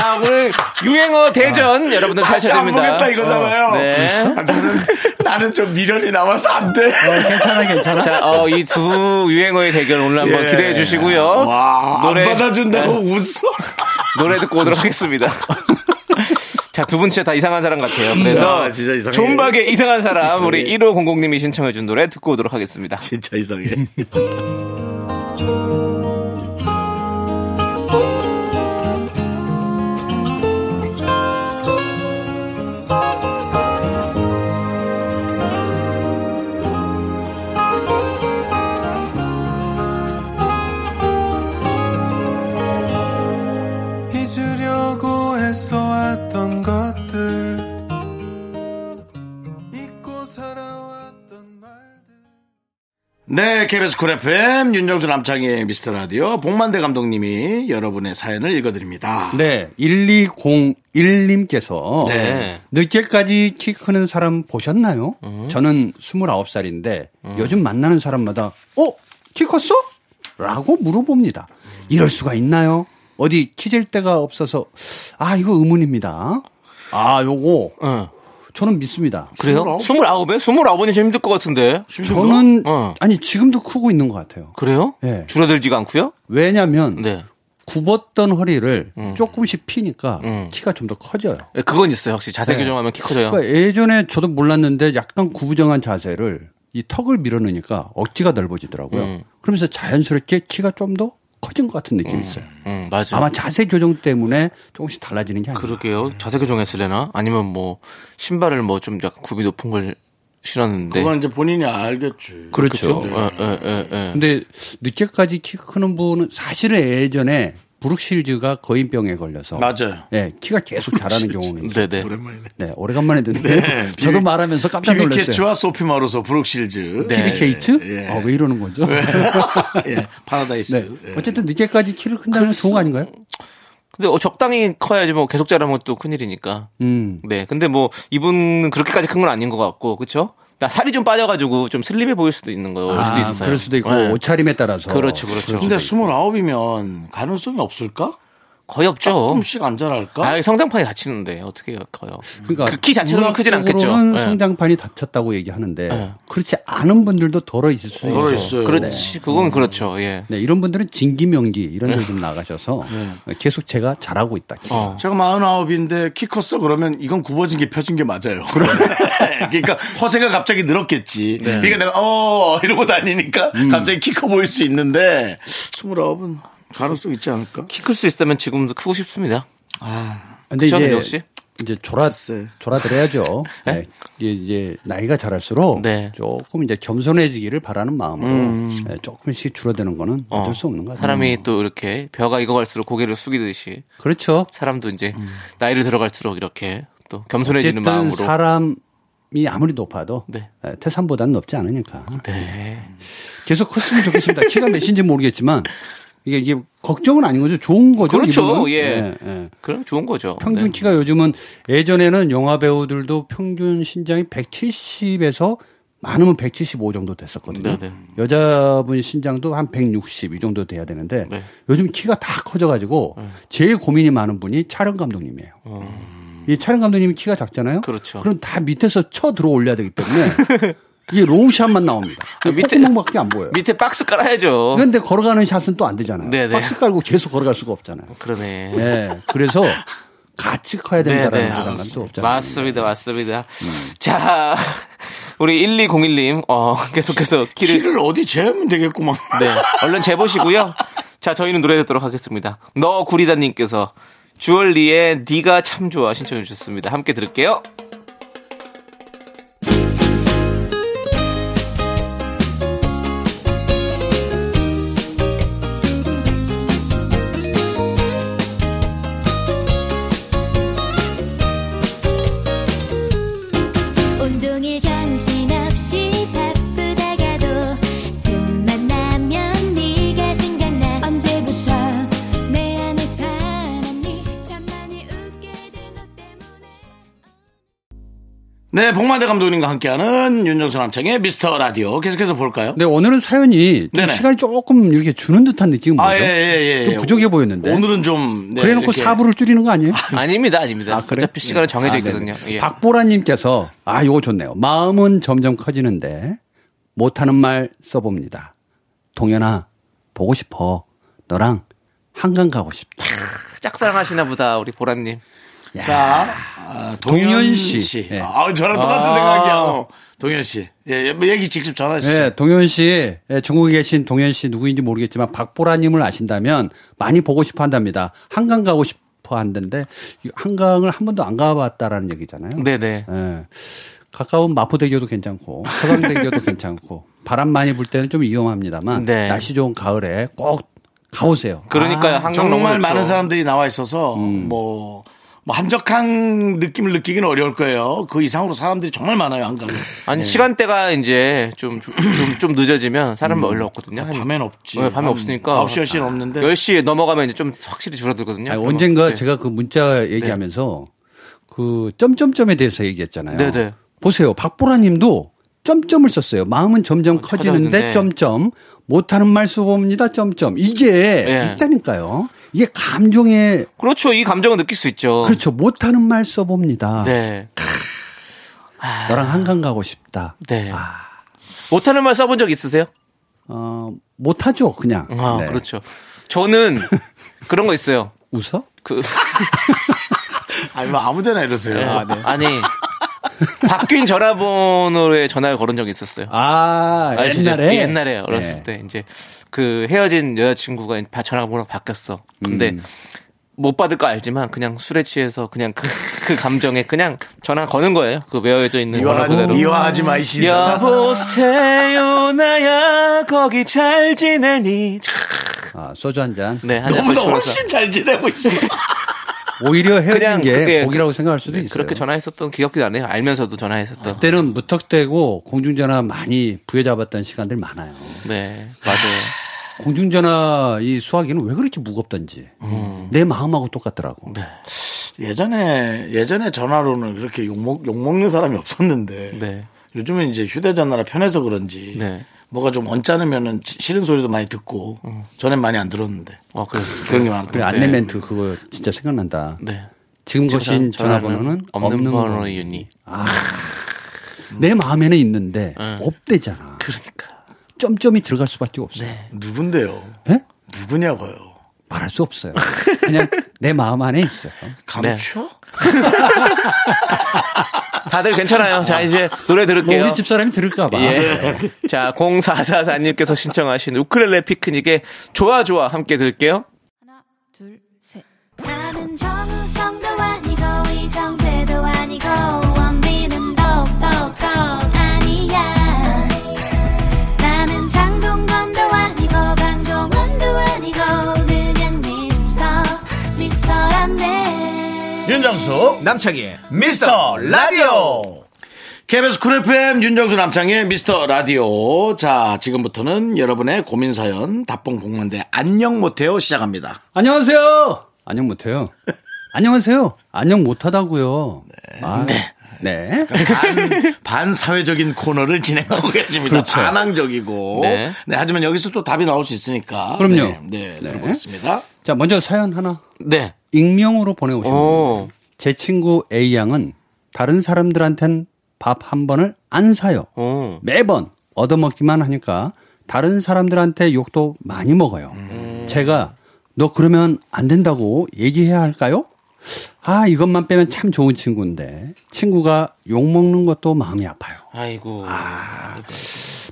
야 오늘 유행어 대전 여러분들 다시 안 펼쳐집니다. 보겠다 이거잖아요. 네. 아, 나는 나는 좀 미련이 남아서 안 돼. 어, 괜찮아, 괜찮아. 자, 어, 이 두 유행어의 대결 오늘 한번 예. 기대해 주시고요. 와, 노래- 안 받아준다고 웃어. 노래 듣고 오도록 하겠습니다. 자, 두 분 진짜 다 이상한 사람 같아요. 그래서 아, 진짜 이상해. 존박의 이상한 사람 우리 이상해. 1500님이 신청해 준 노래 듣고 오도록 하겠습니다. 진짜 이상해. 네, KBS 쿨 FM 윤정수 남창희의 미스터 라디오 봉만대 감독님이 여러분의 사연을 읽어드립니다. 네, 1201님께서 네. 늦게까지 키 크는 사람 보셨나요? 저는 29살인데 요즘 만나는 사람마다 어? 키 컸어? 라고 물어봅니다. 이럴 수가 있나요? 어디 키잴 데가 없어서 아 이거 의문입니다. 아 요거 어. 저는 믿습니다. 그래요? 스물아홉에? 스물아홉이 좀 힘들 것 같은데. 저는 어. 아니 지금도 크고 있는 것 같아요. 그래요? 네. 줄어들지가 않고요? 왜냐하면 네. 굽었던 허리를 조금씩 피니까 음. 키가 좀 더 커져요. 네, 그건 있어요. 확실히 자세 네. 교정하면 키 커져요. 그러니까 예전에 저도 몰랐는데 약간 구부정한 자세를 이 턱을 밀어넣으니까 어깨가 넓어지더라고요. 음. 그러면서 자연스럽게 키가 좀 더 커진 것 같은 느낌이 있어요. 음, 맞아. 아마 자세 교정 때문에 조금씩 달라지는 게 아니에요. 그러게요. 자세 교정했을래나? 아니면 뭐 신발을 뭐 좀 약간 굽이 높은 걸 신었는데. 그건 이제 본인이 알겠지. 그렇죠. 예, 예, 예, 예. 근데 늦게까지 키 크는 분은 사실은 예전에 브룩 쉴즈가 거인병에 걸려서 맞아요. 예, 키가 계속 자라는 경우는. 네네. 오랜만이네. 네, 오래간만에 듣는데 네, 저도 비비- 말하면서 깜짝 놀랐어요. 피비 케이츠와 소피 마르소 브룩 쉴즈. 네. 피비 케이츠? 예. 아, 왜 이러는 거죠? 예, 파라다이스. 네. 예. 어쨌든 늦게까지 키를 큰다는 건 좋은 거 아닌가요? 근데 어, 적당히 커야지 뭐 계속 자라면 또 큰일이니까. 음. 네. 근데 뭐 이분은 그렇게까지 큰 건 아닌 것 같고, 그쵸? 나 살이 좀 빠져가지고 좀 슬림해 보일 수도 있는 거일 수도 아, 있어요. 그럴 수도 있고 네. 옷차림에 따라서 그렇죠, 그렇죠. 근데 스물아홉이면 가능성이 없을까? 거의 없죠. 조금씩 안 자랄까? 아, 성장판이 다치는데 어떻게 커요? 그러니까 그키 자체로는 크진 않겠죠. 네. 성장판이 다쳤다고 얘기하는데 네. 그렇지 않은 분들도 덜어 있을 수 있어요. 덜어 있어요. 그렇지. 그건 그렇죠. 예. 네, 이런 분들은 진기명기 이런 데 좀 나가셔서 계속 제가 잘하고 있다. 어. 제가 마흔아홉인데 키 컸어 그러면 이건 굽어진 게 펴진 게 맞아요. 그러니까 허세가 갑자기 늘었겠지. 그러니까 내가 어 이러고 다니니까 갑자기 키 커 보일 수 있는데 스물아홉은 가능성 있지 않을까? 키 클 수 있다면 지금도 크고 싶습니다. 근데 그쵸, 이제 씨? 이제 졸아. 졸아들어야죠. 네. 이제, 이제 나이가 자랄수록 네. 조금 이제 겸손해지기를 바라는 마음으로 네, 조금씩 줄어드는 거는 어, 어쩔 수 없는 것 같아요. 사람이 또 이렇게 벼가 익어갈수록 고개를 숙이듯이 그렇죠. 사람도 이제 나이를 들어갈수록 이렇게 또 겸손해지는 어쨌든 마음으로. 사람 이 아무리 높아도 네. 네, 태산보다는 높지 않으니까 네. 계속 컸으면 좋겠습니다. 키가 몇인지 모르겠지만 이게 이게 걱정은 아닌 거죠. 좋은 거죠. 그렇죠. 예. 예, 예. 그럼 좋은 거죠. 평균 네. 키가 요즘은 예전에는 영화 배우들도 평균 신장이 170에서 많으면 175 정도 됐었거든요. 네네. 여자분 신장도 한 160 이 정도 돼야 되는데 네. 요즘 키가 다 커져가지고 제일 고민이 많은 분이 촬영 감독님이에요. 이 촬영 감독님이 키가 작잖아요. 어. 그렇죠. 그럼 다 밑에서 쳐 들어 올려야 되기 때문에 이게 로우샷만 나옵니다. 아, 밑에- 콧구멍밖에 안 보여요. 밑에 박스 깔아야죠. 그런데 걸어가는 샷은 또 안 되잖아요. 네네. 박스 깔고 계속 걸어갈 수가 없잖아요. 그러네. 예. 그래서 같이 커야 된다라는 네네. 부담감도 없잖아요. 음. 맞습니다. 맞습니다. 자, 우리 1201님, 어, 계속해서 키를, 키를 어디 재면 되겠구만. 네, 얼른 재보시고요. 자, 저희는 노래 듣도록 하겠습니다. 너 구리다님께서 주얼리의 네가 참 좋아 신청해 주셨습니다. 함께 들을게요. 네, 복만대 감독님과 함께하는 윤정수 남창의 미스터 라디오 계속해서 볼까요? 네, 오늘은 사연이 좀. 시간이 조금 이렇게 주는 듯한 느낌은 뭐죠? 아, 예, 예, 예. 좀 부족해 보였는데. 오늘은 좀 네, 그래놓고 이렇게 사부를 줄이는 거 아니에요? 아 닙니다, 아닙니다. 아, 그래요? 어차피 시간은 정해져 아, 네네. 있거든요. 예. 박보라님께서 아, 요거 좋네요. 마음은 점점 커지는데 못하는 말 써봅니다. 동현아, 보고 싶어. 너랑 한강 가고 싶다. 짝사랑하시나 보다, 우리 보라님. 자, 아, 동현, 동현 씨. 씨. 네. 아, 저랑 똑같은 아. 생각이야. 동현 씨. 예, 예, 뭐 얘기 직접 전하시죠. 네, 동현 씨, 예, 전국에 계신 동현 씨 누구인지 모르겠지만 박보라님을 아신다면 많이 보고 싶어 한답니다. 한강 가고 싶어 한다는데 이 한강을 한 번도 안 가봤다라는 얘기잖아요. 네네. 예. 가까운 마포대교도 괜찮고 서강대교도 괜찮고 바람 많이 불 때는 좀 위험합니다만 네. 날씨 좋은 가을에 꼭 가보세요. 그러니까요, 한강 너무 정말. 많은 사람들이 나와 있어서 음. 뭐 뭐 한적한 느낌을 느끼기는 어려울 거예요. 그 이상으로 사람들이 정말 많아요 한강에. 아니 시간대가 이제 좀 좀 좀 늦어지면 사람 이 원래 없거든요. 한- 밤엔 없지. 네, 밤에 한 없으니까 9시 10시는 없는데. 10시에 넘어가면 이제 좀 확실히 줄어들거든요. 아니, 언젠가 네. 제가 그 문자 얘기하면서 그 점점점에 대해서 얘기했잖아요. 네네. 보세요. 박보라 님도 점점을 썼어요. 마음은 점점 커지는데 커졌는데. 점점 못하는 말 써봅니다. 점점 이게 예. 있다니까요. 이게 감정에 그렇죠. 이 감정을 느낄 수 있죠. 그렇죠. 못하는 말 써봅니다. 네. 너랑 한강 가고 싶다. 네. 아. 못하는 말 써본 적 있으세요? 어, 못하죠. 그냥. 아, 네. 그렇죠. 저는 그런 거 있어요. 웃어? 그 아니 뭐 아무데나 이러세요. 네. 아니 바뀐 전화번호에 전화를 걸은 적이 있었어요. 아, 아시죠? 옛날에 옛날에 어렸을 네. 때 이제 그 헤어진 여자친구가 바- 전화번호가 바뀌었어. 근데 음. 못 받을 거 알지만 그냥 술에 취해서 그냥 그, 그 감정에 그냥 전화 거는 거예요. 그 외워져 있는 번호 미워하지, 그대로. 미워하지 마, 이 신사. 여보세요 나야 거기 잘 지내니 아, 소주 한 잔. 네, 한 잔 너보다 걸치면서. 훨씬 잘 지내고 있어. 오히려 헤어진 게 그게 복이라고 생각할 수도 네, 있어요. 그렇게 전화했었던 기억이 나네요. 알면서도 전화했었던. 그때는 무턱대고 공중전화 많이 부여잡았던 시간들 많아요. 네, 맞아요. 공중전화 이 수화기는 왜 그렇게 무겁던지 내 마음하고 똑같더라고. 네. 예전에 예전에 전화로는 그렇게 욕먹 욕 먹는 사람이 없었는데 네. 요즘은 이제 휴대전화라 편해서 그런지 네. 뭐가 좀 언짢으면은 시- 싫은 소리도 많이 듣고 전엔 많이 안 들었는데 어, 그래서 그런 게 많고 그래 안내 멘트 그거 진짜 생각난다. 네. 지금 거신 전화번호는 없는 없는 번호. 번호이니. 내 마음에는 있는데 네. 없대잖아. 그러니까. 점점이 들어갈 수밖에 없어요. 네. 누군데요? 예? 누구냐고요? 말할 수 없어요. 그냥 내 마음 안에 있어요. 감추어? 다들 괜찮아요. 자, 이제 노래 뭐 들을게요. 우리 집 사람이 들을까봐. 예. 자, 0444님께서 신청하신 우크렐레 피크닉의 좋아 좋아 함께 들을게요. 둘, 셋. 나는 정우성 윤정수 남창희 미스터 라디오 KBS 쿨 FM 윤정수 남창희 미스터 라디오 자 지금부터는 여러분의 고민 사연 답봉 봉만대 안녕 못해요 시작합니다 안녕하세요. 안녕 못해요. 안녕하세요. 안녕 못하다고요. 아, 네. 반, 반사회적인 코너를 진행하고 계십니다 그렇죠. 반항적이고 네. 네. 하지만 여기서 또 답이 나올 수 있으니까 그럼요. 네, 네, 네. 들어보겠습니다 자 먼저 사연 하나 네. 익명으로 보내오신 오. 분제 친구 A 양은 다른 사람들한텐 밥 한 번을 안 사요. 오. 매번 얻어먹기만 하니까 다른 사람들한테 욕도 많이 먹어요. 제가 너 그러면 안 된다고 얘기해야 할까요? 아, 이것만 빼면 참 좋은 친구인데 친구가 욕 먹는 것도 마음이 아파요. 아이고.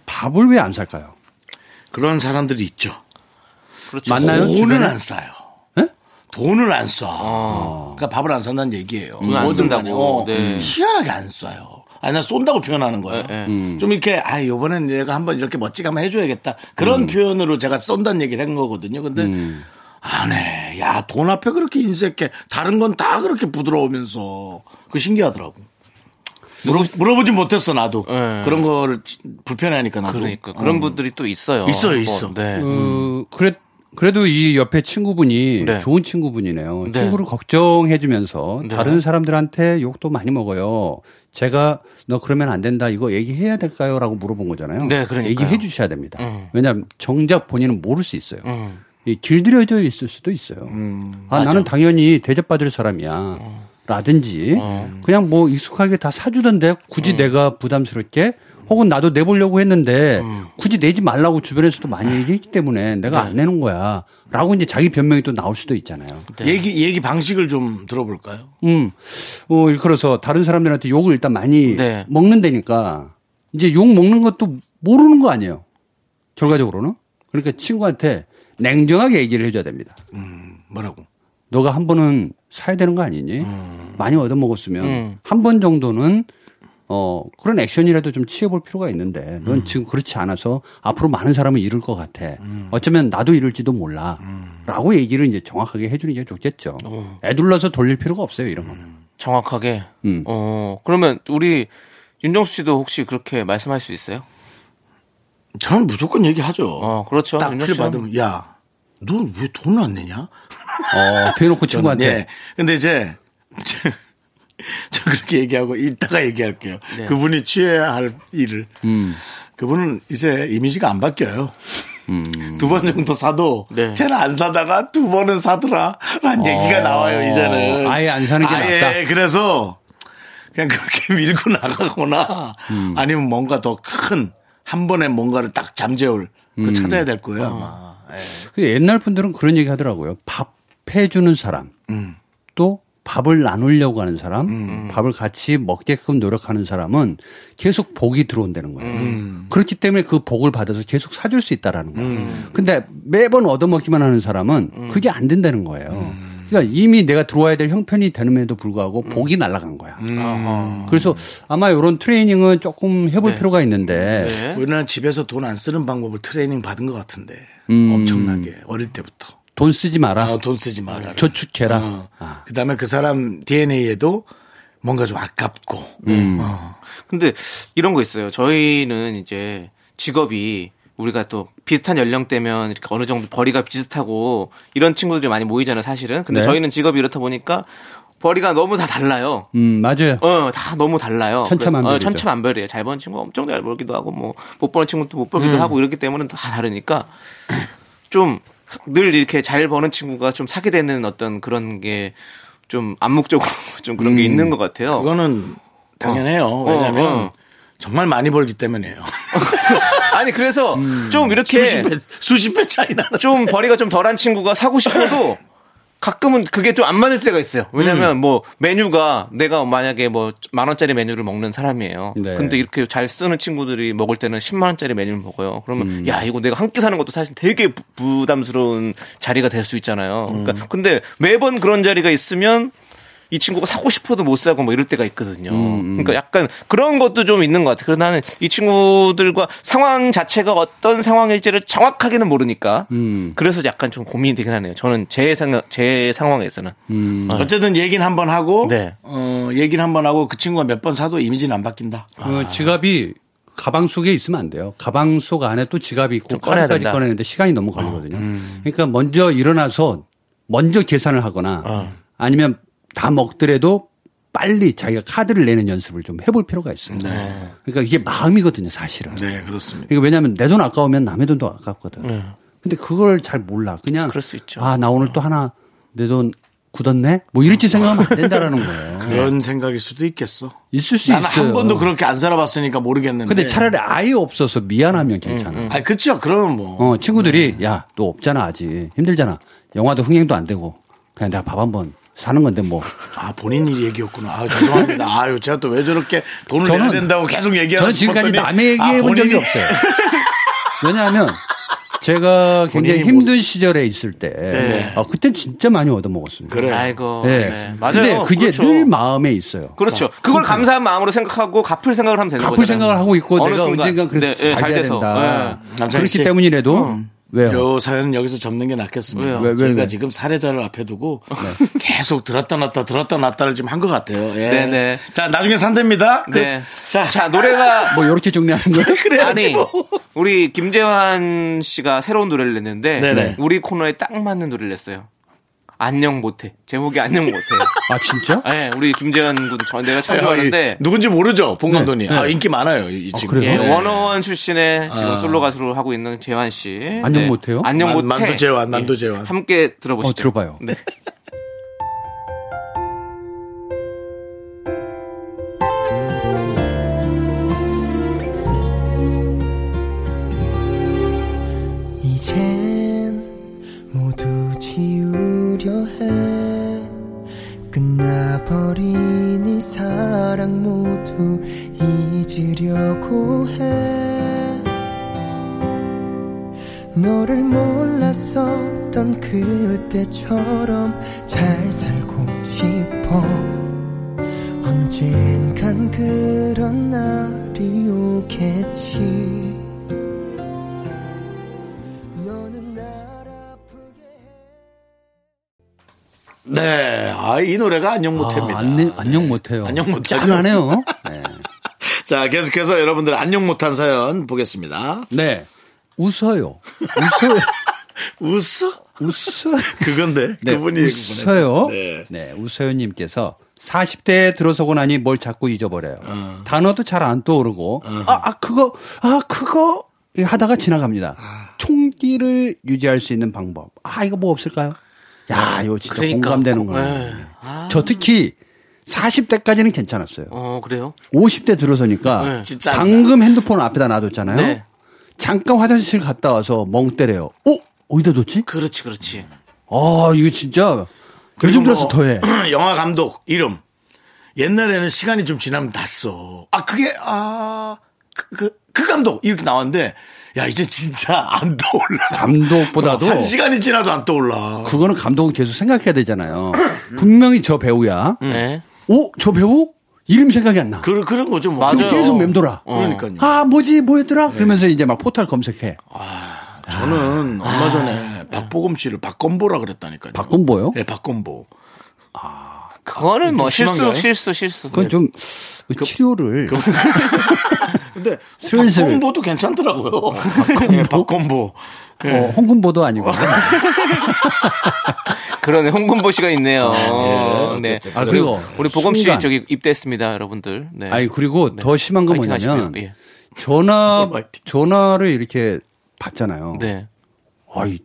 밥을 왜 안 살까요? 그런 사람들이 있죠 그렇죠. 맞나요? 돈을 주변에? 안 싸요 예? 돈을 안 쏴. 그러니까 밥을 안 산다는 얘기예요. 돈을 안 뭐든 쓴다고. 어, 네. 희한하게 안 쏴요. 아니, 나 쏜다고 표현하는 거예요. 네, 음. 좀 이렇게, 아, 요번엔 내가 한번 이렇게 멋지게 한번 해줘야겠다. 그런 표현으로 제가 쏜다는 얘기를 한 거거든요. 근데, 안 해. 야, 돈 앞에 그렇게 인색해. 다른 건 다 그렇게 부드러우면서. 그 신기하더라고. 물어, 물어보진 못했어, 나도. 네. 그런 거를 지- 불편해하니까 나도. 그러니까 그런 어. 분들이 또 있어요. 있어요. 있어. 네. 그, 그래, 그래도 이 옆에 친구분이 네. 좋은 친구분이네요. 네. 친구를 걱정해주면서 네. 다른 사람들한테 욕도 많이 먹어요. 제가 너 그러면 안 된다 이거 얘기해야 될까요? 라고 물어본 거잖아요. 네, 그러니까요. 얘기해 주셔야 됩니다. 음. 왜냐하면 정작 본인은 모를 수 있어요. 음. 이 길들여져 있을 수도 있어요. 아, 나는 당연히 대접받을 사람이야. 라든지 그냥 뭐 익숙하게 다 사주던데 굳이 내가 부담스럽게 혹은 나도 내보려고 했는데 굳이 내지 말라고 주변에서도 많이 얘기했기 때문에 내가 안 내는 거야. 라고 이제 자기 변명이 또 나올 수도 있잖아요. 얘기, 얘기 방식을 좀 들어볼까요? 음, 어, 일컬어서 다른 사람들한테 욕을 일단 많이 네. 먹는다니까 이제 욕 먹는 것도 모르는 거 아니에요. 결과적으로는. 그러니까 친구한테 냉정하게 얘기를 해줘야 됩니다. 뭐라고? 너가 한 번은 사야 되는 거 아니니? 많이 얻어먹었으면 음. 한번 정도는 어, 그런 액션이라도 좀 취해볼 필요가 있는데 넌 음. 지금 그렇지 않아서 앞으로 많은 사람을 잃을 것 같아. 어쩌면 나도 잃을지도 몰라. 음. 라고 얘기를 이제 정확하게 해주는 게 좋겠죠. 어. 애둘러서 돌릴 필요가 없어요, 이런 거. 는 정확하게. 음. 어, 그러면 우리 윤정수 씨도 혹시 그렇게 말씀할 수 있어요? 저는 무조건 얘기하죠. 어, 그렇죠. 딱 윤정수 필 씨는. 받으면 야, 넌 왜 돈을 안 내냐? 어, 대놓고 친구한테. 예. 근데 이제 저, 저 그렇게 얘기하고 이따가 얘기할게요. 네. 그분이 취해야 할 일을. 음. 그분은 이제 이미지가 안 바뀌어요. 두번 정도 사도 음. 네. 쟤는 안 사다가 두 번은 사더라. 라는 얘기가 나와요, 이제는. 어. 아예 안 사는 게 아예 낫다. 그래서 그냥 그렇게 밀고 나가거나 음. 아니면 뭔가 더 큰 한 번에 뭔가를 딱 잠재울 그 음. 찾아야 될 거예요, 어. 아마. 예. 그 옛날 분들은 그런 얘기 하더라고요. 밥 해주는 사람, 음. 또 밥을 나누려고 하는 사람, 밥을 같이 먹게끔 노력하는 사람은 계속 복이 들어온다는 거예요. 음. 그렇기 때문에 그 복을 받아서 계속 사줄 수 있다라는 거예요. 근데 매번 얻어먹기만 하는 사람은 그게 안 된다는 거예요. 그러니까 이미 내가 들어와야 될 형편이 되는데도 불구하고 복이 날아간 거야. 그래서 아마 이런 트레이닝은 조금 해볼 필요가 있는데 네. 우리는 집에서 돈 안 쓰는 방법을 트레이닝 받은 것 같은데 음. 엄청나게 어릴 때부터 돈 쓰지 마라. 어, 돈 쓰지 마라. 저축해라. 어. 아. 그 다음에 그 사람 DNA에도 뭔가 좀 아깝고 음. 어. 근데 이런 거 있어요. 저희는 이제 직업이 우리가 또 비슷한 연령대면 이렇게 어느 정도 벌이가 비슷하고 이런 친구들이 많이 모이잖아요, 사실은. 근데 네. 저희는 직업이 이렇다 보니까 벌이가 너무 다 달라요. 음, 맞아요. 어, 다 너무 달라요. 천차만별이죠. 그래서, 어, 천차만별이에요. 잘 버는 친구 엄청 잘 벌기도 하고 뭐 못 버는 친구도 못 벌기도 하고 이렇기 때문에 다 다르니까 좀 늘 이렇게 잘 버는 친구가 좀 사게 되는 어떤 그런 게 좀 암묵적으로 좀 그런 게 있는 것 같아요. 그거는 당연해요. 어, 왜냐하면 어. 정말 많이 벌기 때문에요. 아니 그래서 좀 이렇게 음. 수십 배 수십 배 차이 나는. 좀 벌이가 좀 덜한 친구가 사고 싶어도 가끔은 그게 좀 안 맞을 때가 있어요. 왜냐면 뭐 메뉴가 내가 만약에 뭐 만 원짜리 메뉴를 먹는 사람이에요. 네. 근데 이렇게 잘 쓰는 친구들이 먹을 때는 10만 원짜리 메뉴를 먹어요. 그러면 야 이거 내가 한 끼 사는 것도 사실 되게 부- 부담스러운 자리가 될 수 있잖아요. 그러니까 근데 매번 그런 자리가 있으면 이 친구가 사고 싶어도 못 사고 뭐 이럴 때가 있거든요. 그러니까 약간 그런 것도 좀 있는 것 같아요. 그래서 나는 이 친구들과 상황 자체가 어떤 상황일지를 정확하게는 모르니까. 그래서 약간 좀 고민이 되긴 하네요. 저는 제 상황, 제 상황에서는. 어쨌든 얘기는 한번 하고 네. 어, 얘기는 한번 하고 그 친구가 몇 번 사도 이미지는 안 바뀐다. 그 지갑이 가방 속에 있으면 안 돼요. 가방 속 안에 또 지갑이 있고. 어. 꺼내는데 시간이 너무 걸리거든요. 그러니까 먼저 일어나서 먼저 계산을 하거나 어. 아니면 다 먹더라도 빨리 자기가 카드를 내는 연습을 좀 해볼 필요가 있어요. 그러니까 이게 마음이거든요, 사실은. 네, 그렇습니다. 그러니까 왜냐하면 내 돈 아까우면 남의 돈도 아깝거든. 근데 그걸 잘 몰라. 그냥 네. 그럴 수 있죠. 아, 나 오늘 또 하나 내 돈 굳었네? 뭐 이렇게 생각하면 안 된다라는 거예요. 그런 생각일 수도 있겠어. 있을 수 있어요. 한 번도 그렇게 안 살아봤으니까 모르겠는데. 근데 차라리 아예 없어서 미안하면 괜찮아. 아, 그쵸. 그러면 뭐. 어, 친구들이 야, 너 없잖아, 아직. 힘들잖아. 영화도 흥행도 안 되고. 그냥 내가 밥 한 번 사는 건데 뭐. 아, 본인 일 얘기였구나. 아유, 죄송합니다. 아유, 제가 또 왜 저렇게 돈을 저는- 내야 된다고 계속 얘기하는 저는 지금까지 싶었더니 남의 얘기해 아, 본 적이 없어요. 왜냐하면 제가 굉장히 본인이 힘든 시절에 있을 때, 네. 아, 그때 진짜 많이 얻어먹었습니다. 그래. 아이고. 네. 네. 맞아요. 근데 그게 그렇죠. 늘 마음에 있어요. 그렇죠. 그걸 감사한 마음으로 생각하고 갚을 생각을 하면 되는 갚을 거잖아요. 생각을 하고 있고 내가 순간. 언젠가 그래서 네, 네, 잘 돼야 된다. 네. 그렇기 씨. 때문이라도 왜요? 요 사연은 여기서 접는 게 낫겠습니다. 왜요? 왜, 왜, 저희가 왜? 지금 사례자를 앞에 두고 계속 들었다 놨다 들었다 놨다를 지금 한 것 같아요. 예. 네네. 자, 나중에 산답니다. 그- 네. 자, 자, 노래가 뭐 이렇게 정리하는 거예요? 그래야지 아니 뭐. 우리 김재환 씨가 새로운 노래를 냈는데 네네. 우리 코너에 딱 맞는 노래를 냈어요. 안녕 못해. 제목이 안녕 못해. 아 진짜? 네, 우리 김재환 군전 내가 아, 참여하는데 이- 누군지 모르죠, 본 감독님. 네. 아, 인기 많아요, 이 아. 그래요? 예, 네. 원어원 출신의 지금 아. 솔로 가수로 하고 있는 재환 씨. 안녕 못해요? 안녕 만- 못해. 만두 재환, 만두 재환. 함께 들어보시죠. 어, 들어봐요. 네. 모두 잊으려고 해. 너를 몰랐었던 그때처럼 잘 살고 싶어. 언젠간 그런 날이 오겠지 네. 아, 이 노래가 안녕 못합니다. 아, 안녕, 안녕 못해요. 안녕 못하죠. 짜증나네요. 네. 자, 계속해서 여러분들 안녕 못한 사연 보겠습니다. 네. 웃어요. 웃어요. 웃어? 웃어요. 그건데. 네, 그분이 웃어요. 네. 네. 웃어요님께서 40대에 들어서고 나니 뭘 자꾸 잊어버려요. 어. 단어도 잘 안 떠오르고, 아, 아, 그거, 아, 그거, 하다가 지나갑니다. 아. 총기를 유지할 수 있는 방법. 아, 이거 뭐 없을까요? 야, 이거 진짜 그러니까. 공감되는 거예요. 저 특히 40대까지는 괜찮았어요. 어, 그래요? 50대 들어서니까 네. 진짜 방금 핸드폰 앞에다 놔뒀잖아요. 네. 잠깐 화장실 갔다 와서 멍 때려요. 어? 어디다 뒀지? 그렇지, 그렇지. 아, 이거 진짜 요즘 들어서 더해. 영화 감독 이름. 옛날에는 시간이 좀 지나면 났어. 아, 그게, 아, 그, 그, 그 감독. 이렇게 나왔는데, 야, 이제 진짜 안 떠올라. 감독보다도 한 시간이 지나도 안 떠올라. 그거는 감독은 계속 생각해야 되잖아요. 분명히 저 배우야. 네. 오, 저 배우? 이름 생각이 안 나. 그, 그런 거죠. 뭐. 맞아요. 계속 맴돌아. 그러니까요. 아, 뭐지, 뭐였더라? 그러면서 이제 막 포탈 검색해. 저는 얼마 전에 박보검 씨를 박건보라 그랬다니까요. 박건보요? 네, 박건보. 그거는 뭐좀 실수? 실수, 실수. 그건 좀 그 치료를 근데 슬슬. 박건보도 괜찮더라고요. 네, 박건보. 어, 홍군보도 아니고. 그러네. 홍군보 씨가 있네요. 예, 네. 어쨌든. 아, 그리고 우리 보검 씨 순간. 저기 입대했습니다, 여러분들. 네. 아니 그리고 더 심한 건 뭐냐면. 예. 전화 파이팅. 전화를 이렇게 받잖아요. 네. 아이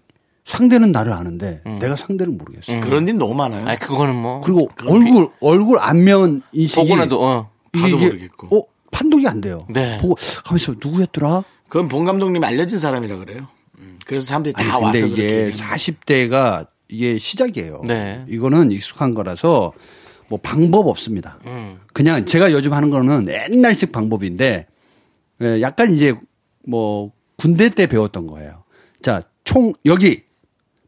상대는 나를 아는데 내가 상대를 모르겠어. 요 그런 일 너무 많아요. 아, 그거는 뭐. 그리고 얼굴 얼굴 안면 인식이 보고 나도, 어. 봐도 모르겠고. 어 판독이 안 돼요. 네. 보고 가면서 누구였더라? 그건 본 감독님이 알려진 사람이라 그래요. 음, 그래서 사람들이 다 아니 와서 이게 얘기하는 40대가 이게 시작이에요. 네. 이거는 익숙한 거라서 뭐 방법 없습니다. 음. 그냥 제가 요즘 하는 거는 옛날식 방법인데 예, 약간 이제 뭐 군대 때 배웠던 거예요. 자, 총 여기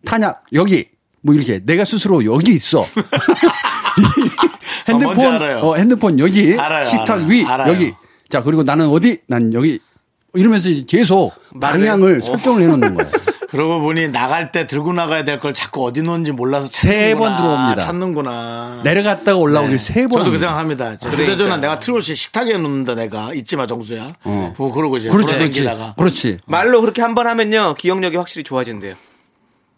탄약 여기 뭐 이렇게 내가 스스로 여기 있어. 이 뭔지 핸드폰 알아요. 어, 핸드폰 여기 알아요, 식탁 알아요. 위 알아요. 여기 자 그리고 나는 어디 난 여기 이러면서 이제 계속 말을- 방향을 어. 설정을 해놓는 거예요. 그러고 보니 나갈 때 들고 나가야 될 걸 자꾸 어디 놓은지 몰라서 세번 찾는구나. 들어옵니다. 찾는구나. 내려갔다가 올라오길 세 번. 저도 그 합니다. 생각합니다. 저 휴대전화 내가 트롯이 식탁에 놓는다 내가 잊지 마 정수야. 뭐 그러고 이제 그렇지, 그렇지, 그렇지. 말로 그렇게 한 번 하면요. 기억력이 확실히 좋아진대요.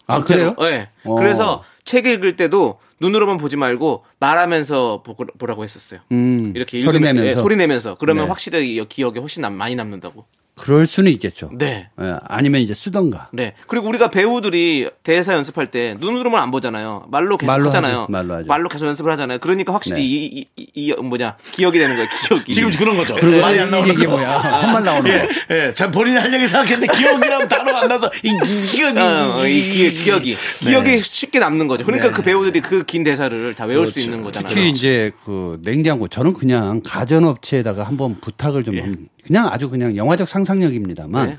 아 진짜로. 그래요? 네. 어. 그래서 책 읽을 때도 눈으로만 보지 말고 말하면서 보- 보라고 했었어요. 음, 이렇게 소리 읽으면- 내면서. 예, 소리 내면서 그러면 네. 확실히 기억에 훨씬 남- 많이 남는다고. 그럴 수는 있겠죠. 네. 예, 아니면 이제 쓰던가. 네. 그리고 우리가 배우들이 대사 연습할 때 눈으로만 안 보잖아요. 말로 계속 말로 하잖아요. 하죠. 말로 하죠. 계속 연습을 하잖아요. 그러니까 확실히 네. 이, 이, 이, 이 뭐냐 기억이 되는 거예요. 기억이. 지금 그런 거죠. 그리고 말이 안 나오는 이게 거. 뭐야? 헛말 나오는 예, 거. 예. 전 본인이 할 얘기 생각했는데 기억이라는 단어가 안 나서 이 기억이 어, 어, 이 기, 기억이 네. 기억이 쉽게 남는 거죠. 그러니까 네. 그 배우들이 그 긴 대사를 다 외울 수 그렇죠. 있는 거잖아요. 특히 이제 그 냉장고 저는 그냥 가전업체에다가 한번 부탁을 좀 하면 그냥 아주 그냥 영화적 상상력입니다만 네.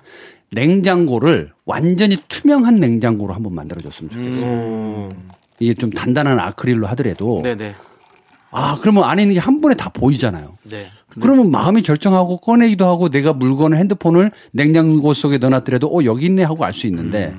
냉장고를 완전히 투명한 냉장고로 한번 만들어줬으면 좋겠어요. 음. 이게 좀 단단한 아크릴로 하더라도 네네. 아 그러면 안에 있는 게 한 번에 다 보이잖아요. 네. 그러면 마음이 결정하고 꺼내기도 하고 내가 물건을 핸드폰을 냉장고 속에 넣어놨더라도 어 여기 있네 하고 알 수 있는데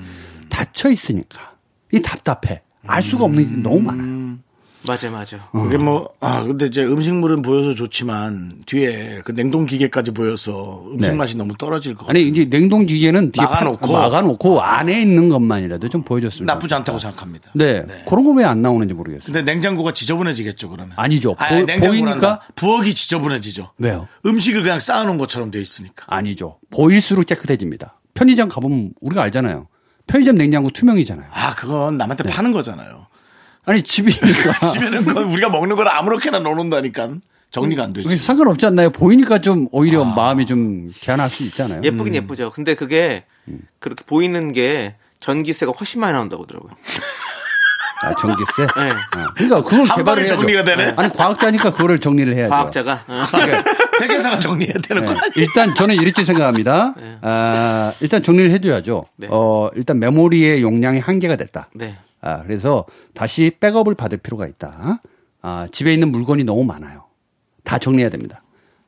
닫혀 있으니까 이 답답해 알 수가 없는 게 너무 많아요. 맞아 맞아. 그게 뭐, 아, 근데 이제 음식물은 보여서 좋지만 뒤에 그 냉동 기계까지 보여서 음식 네. 맛이 너무 떨어질 것 같아요. 아니 이제 냉동 기계는 뒤에 막아놓고. 파- 막아놓고 안에 있는 것만이라도 좀 보여줬으면 나쁘지 좋겠다. 않다고 생각합니다. 네, 그런 거 왜 안 나오는지 모르겠어요. 근데 냉장고가 지저분해지겠죠, 그러면. 아니죠. 아니, 보-. 보이니까 부엌이 지저분해지죠. 왜요? 음식을 그냥 쌓아놓은 것처럼 돼 있으니까. 아니죠. 보일수록 깨끗해집니다. 편의점 가보면 우리가 알잖아요. 편의점 냉장고 투명이잖아요. 아, 그건 남한테 파는 거잖아요. 아니 집이니까 집에는 그건 우리가 먹는 걸 아무렇게나 넣어놓는다니까 정리가 안 되지. 상관없지 않나요? 보이니까 좀 오히려 마음이 좀 개안할 수 있잖아요. 예쁘긴 예쁘죠. 근데 그게 그렇게 보이는 게 전기세가 훨씬 많이 나온다고 하더라고요. 아, 전기세. 네. 어. 그러니까 그걸 한 개발을 해야죠. 정리가 되네. 아니 과학자니까 그거를 정리를 해야죠. 과학자가 어. 회계사가 정리해야 되는 네. 거야. 일단 저는 이렇게 생각합니다. 아, 일단 정리를 해줘야죠. 네. 어, 일단 메모리의 용량이 한계가 됐다. 네. 아, 그래서 다시 백업을 받을 필요가 있다. 아, 집에 있는 물건이 너무 많아요. 다 정리해야 됩니다.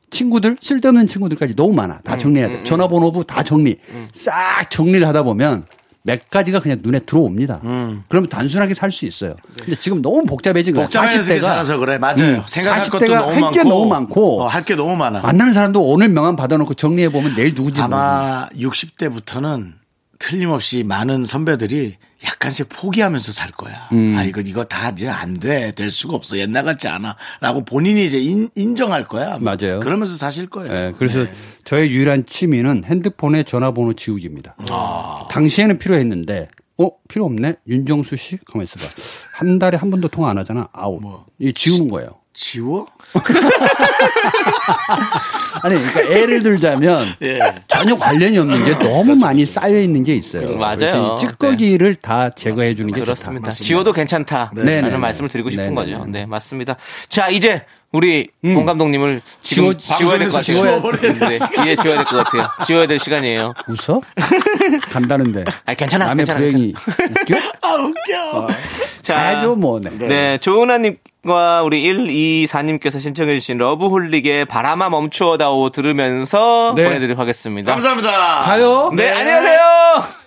친구들 쓸데없는 친구들까지 너무 많아. 다 정리해야 돼. 전화번호부 다 정리. 싹 정리를 하다 보면 몇 가지가 그냥 눈에 들어옵니다. 그러면 단순하게 살 수 있어요. 근데 지금 너무 복잡해진 거예요. 40대가 살아서 그래. 맞아요. 생각할 것도 40대가 너무 할 많고. 게 너무 많고 할게 너무 많아. 만나는 사람도 오늘 명함 받아놓고 정리해 보면 내일 누구지. 아마 60대부터는 틀림없이 많은 선배들이 약간씩 포기하면서 살 거야. 음. 아, 이거, 이거 다 이제 안 돼. 될 수가 없어. 옛날 같지 않아. 라고 본인이 이제 인, 인정할 거야. 맞아요. 그러면서 사실 거예요. 예, 그래서 저의 유일한 취미는 핸드폰의 전화번호 지우기입니다. 아. 당시에는 필요했는데, 어 필요 없네. 윤정수 씨 가만 있어봐. 한 달에 한 번도 통화 안 하잖아. 아웃. 이 지우는 거예요. 지워? 아니, 그러니까 예를 들자면 예. 전혀 관련이 없는 게 너무 많이 쌓여 있는 게 있어요. 맞아요. 그래서 이 찌꺼기를 다 제거해 주는 게 그렇습니다. 좋다. 지워도 괜찮다라는 네, 네, 네. 말씀을 드리고 싶은 네, 네, 거죠. 네. 네, 맞습니다. 자, 이제 우리 본 감독님을 지금 지워- 지워 야 될 것 같아요. 네, 이제 지워야 될 것 같아요. 지워야 될 시간이에요. 웃어? 간다는데. 아, 괜찮아. 남의 괜찮아, 불행이 웃겨? 아, 웃겨. 자, 해줘 뭐. 네. 네, 조은아님 과 우리 124님께서 신청해주신 러브홀릭의 바람아 멈추어다오 들으면서 네. 보내드리도록 하겠습니다. 감사합니다. 가요. 네, 안녕하세요.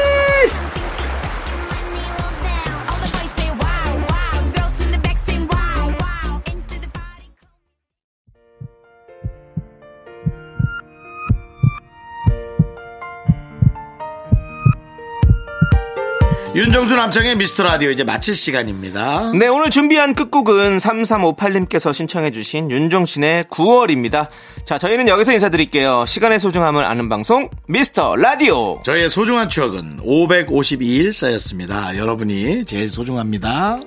윤정수 남창의 미스터 라디오 이제 마칠 시간입니다. 네, 오늘 준비한 끝곡은 3358님께서 신청해주신 윤종신의 9월입니다. 자, 저희는 여기서 인사드릴게요. 시간의 소중함을 아는 방송, 미스터 라디오. 저희의 소중한 추억은 552일 쌓였습니다. 여러분이 제일 소중합니다.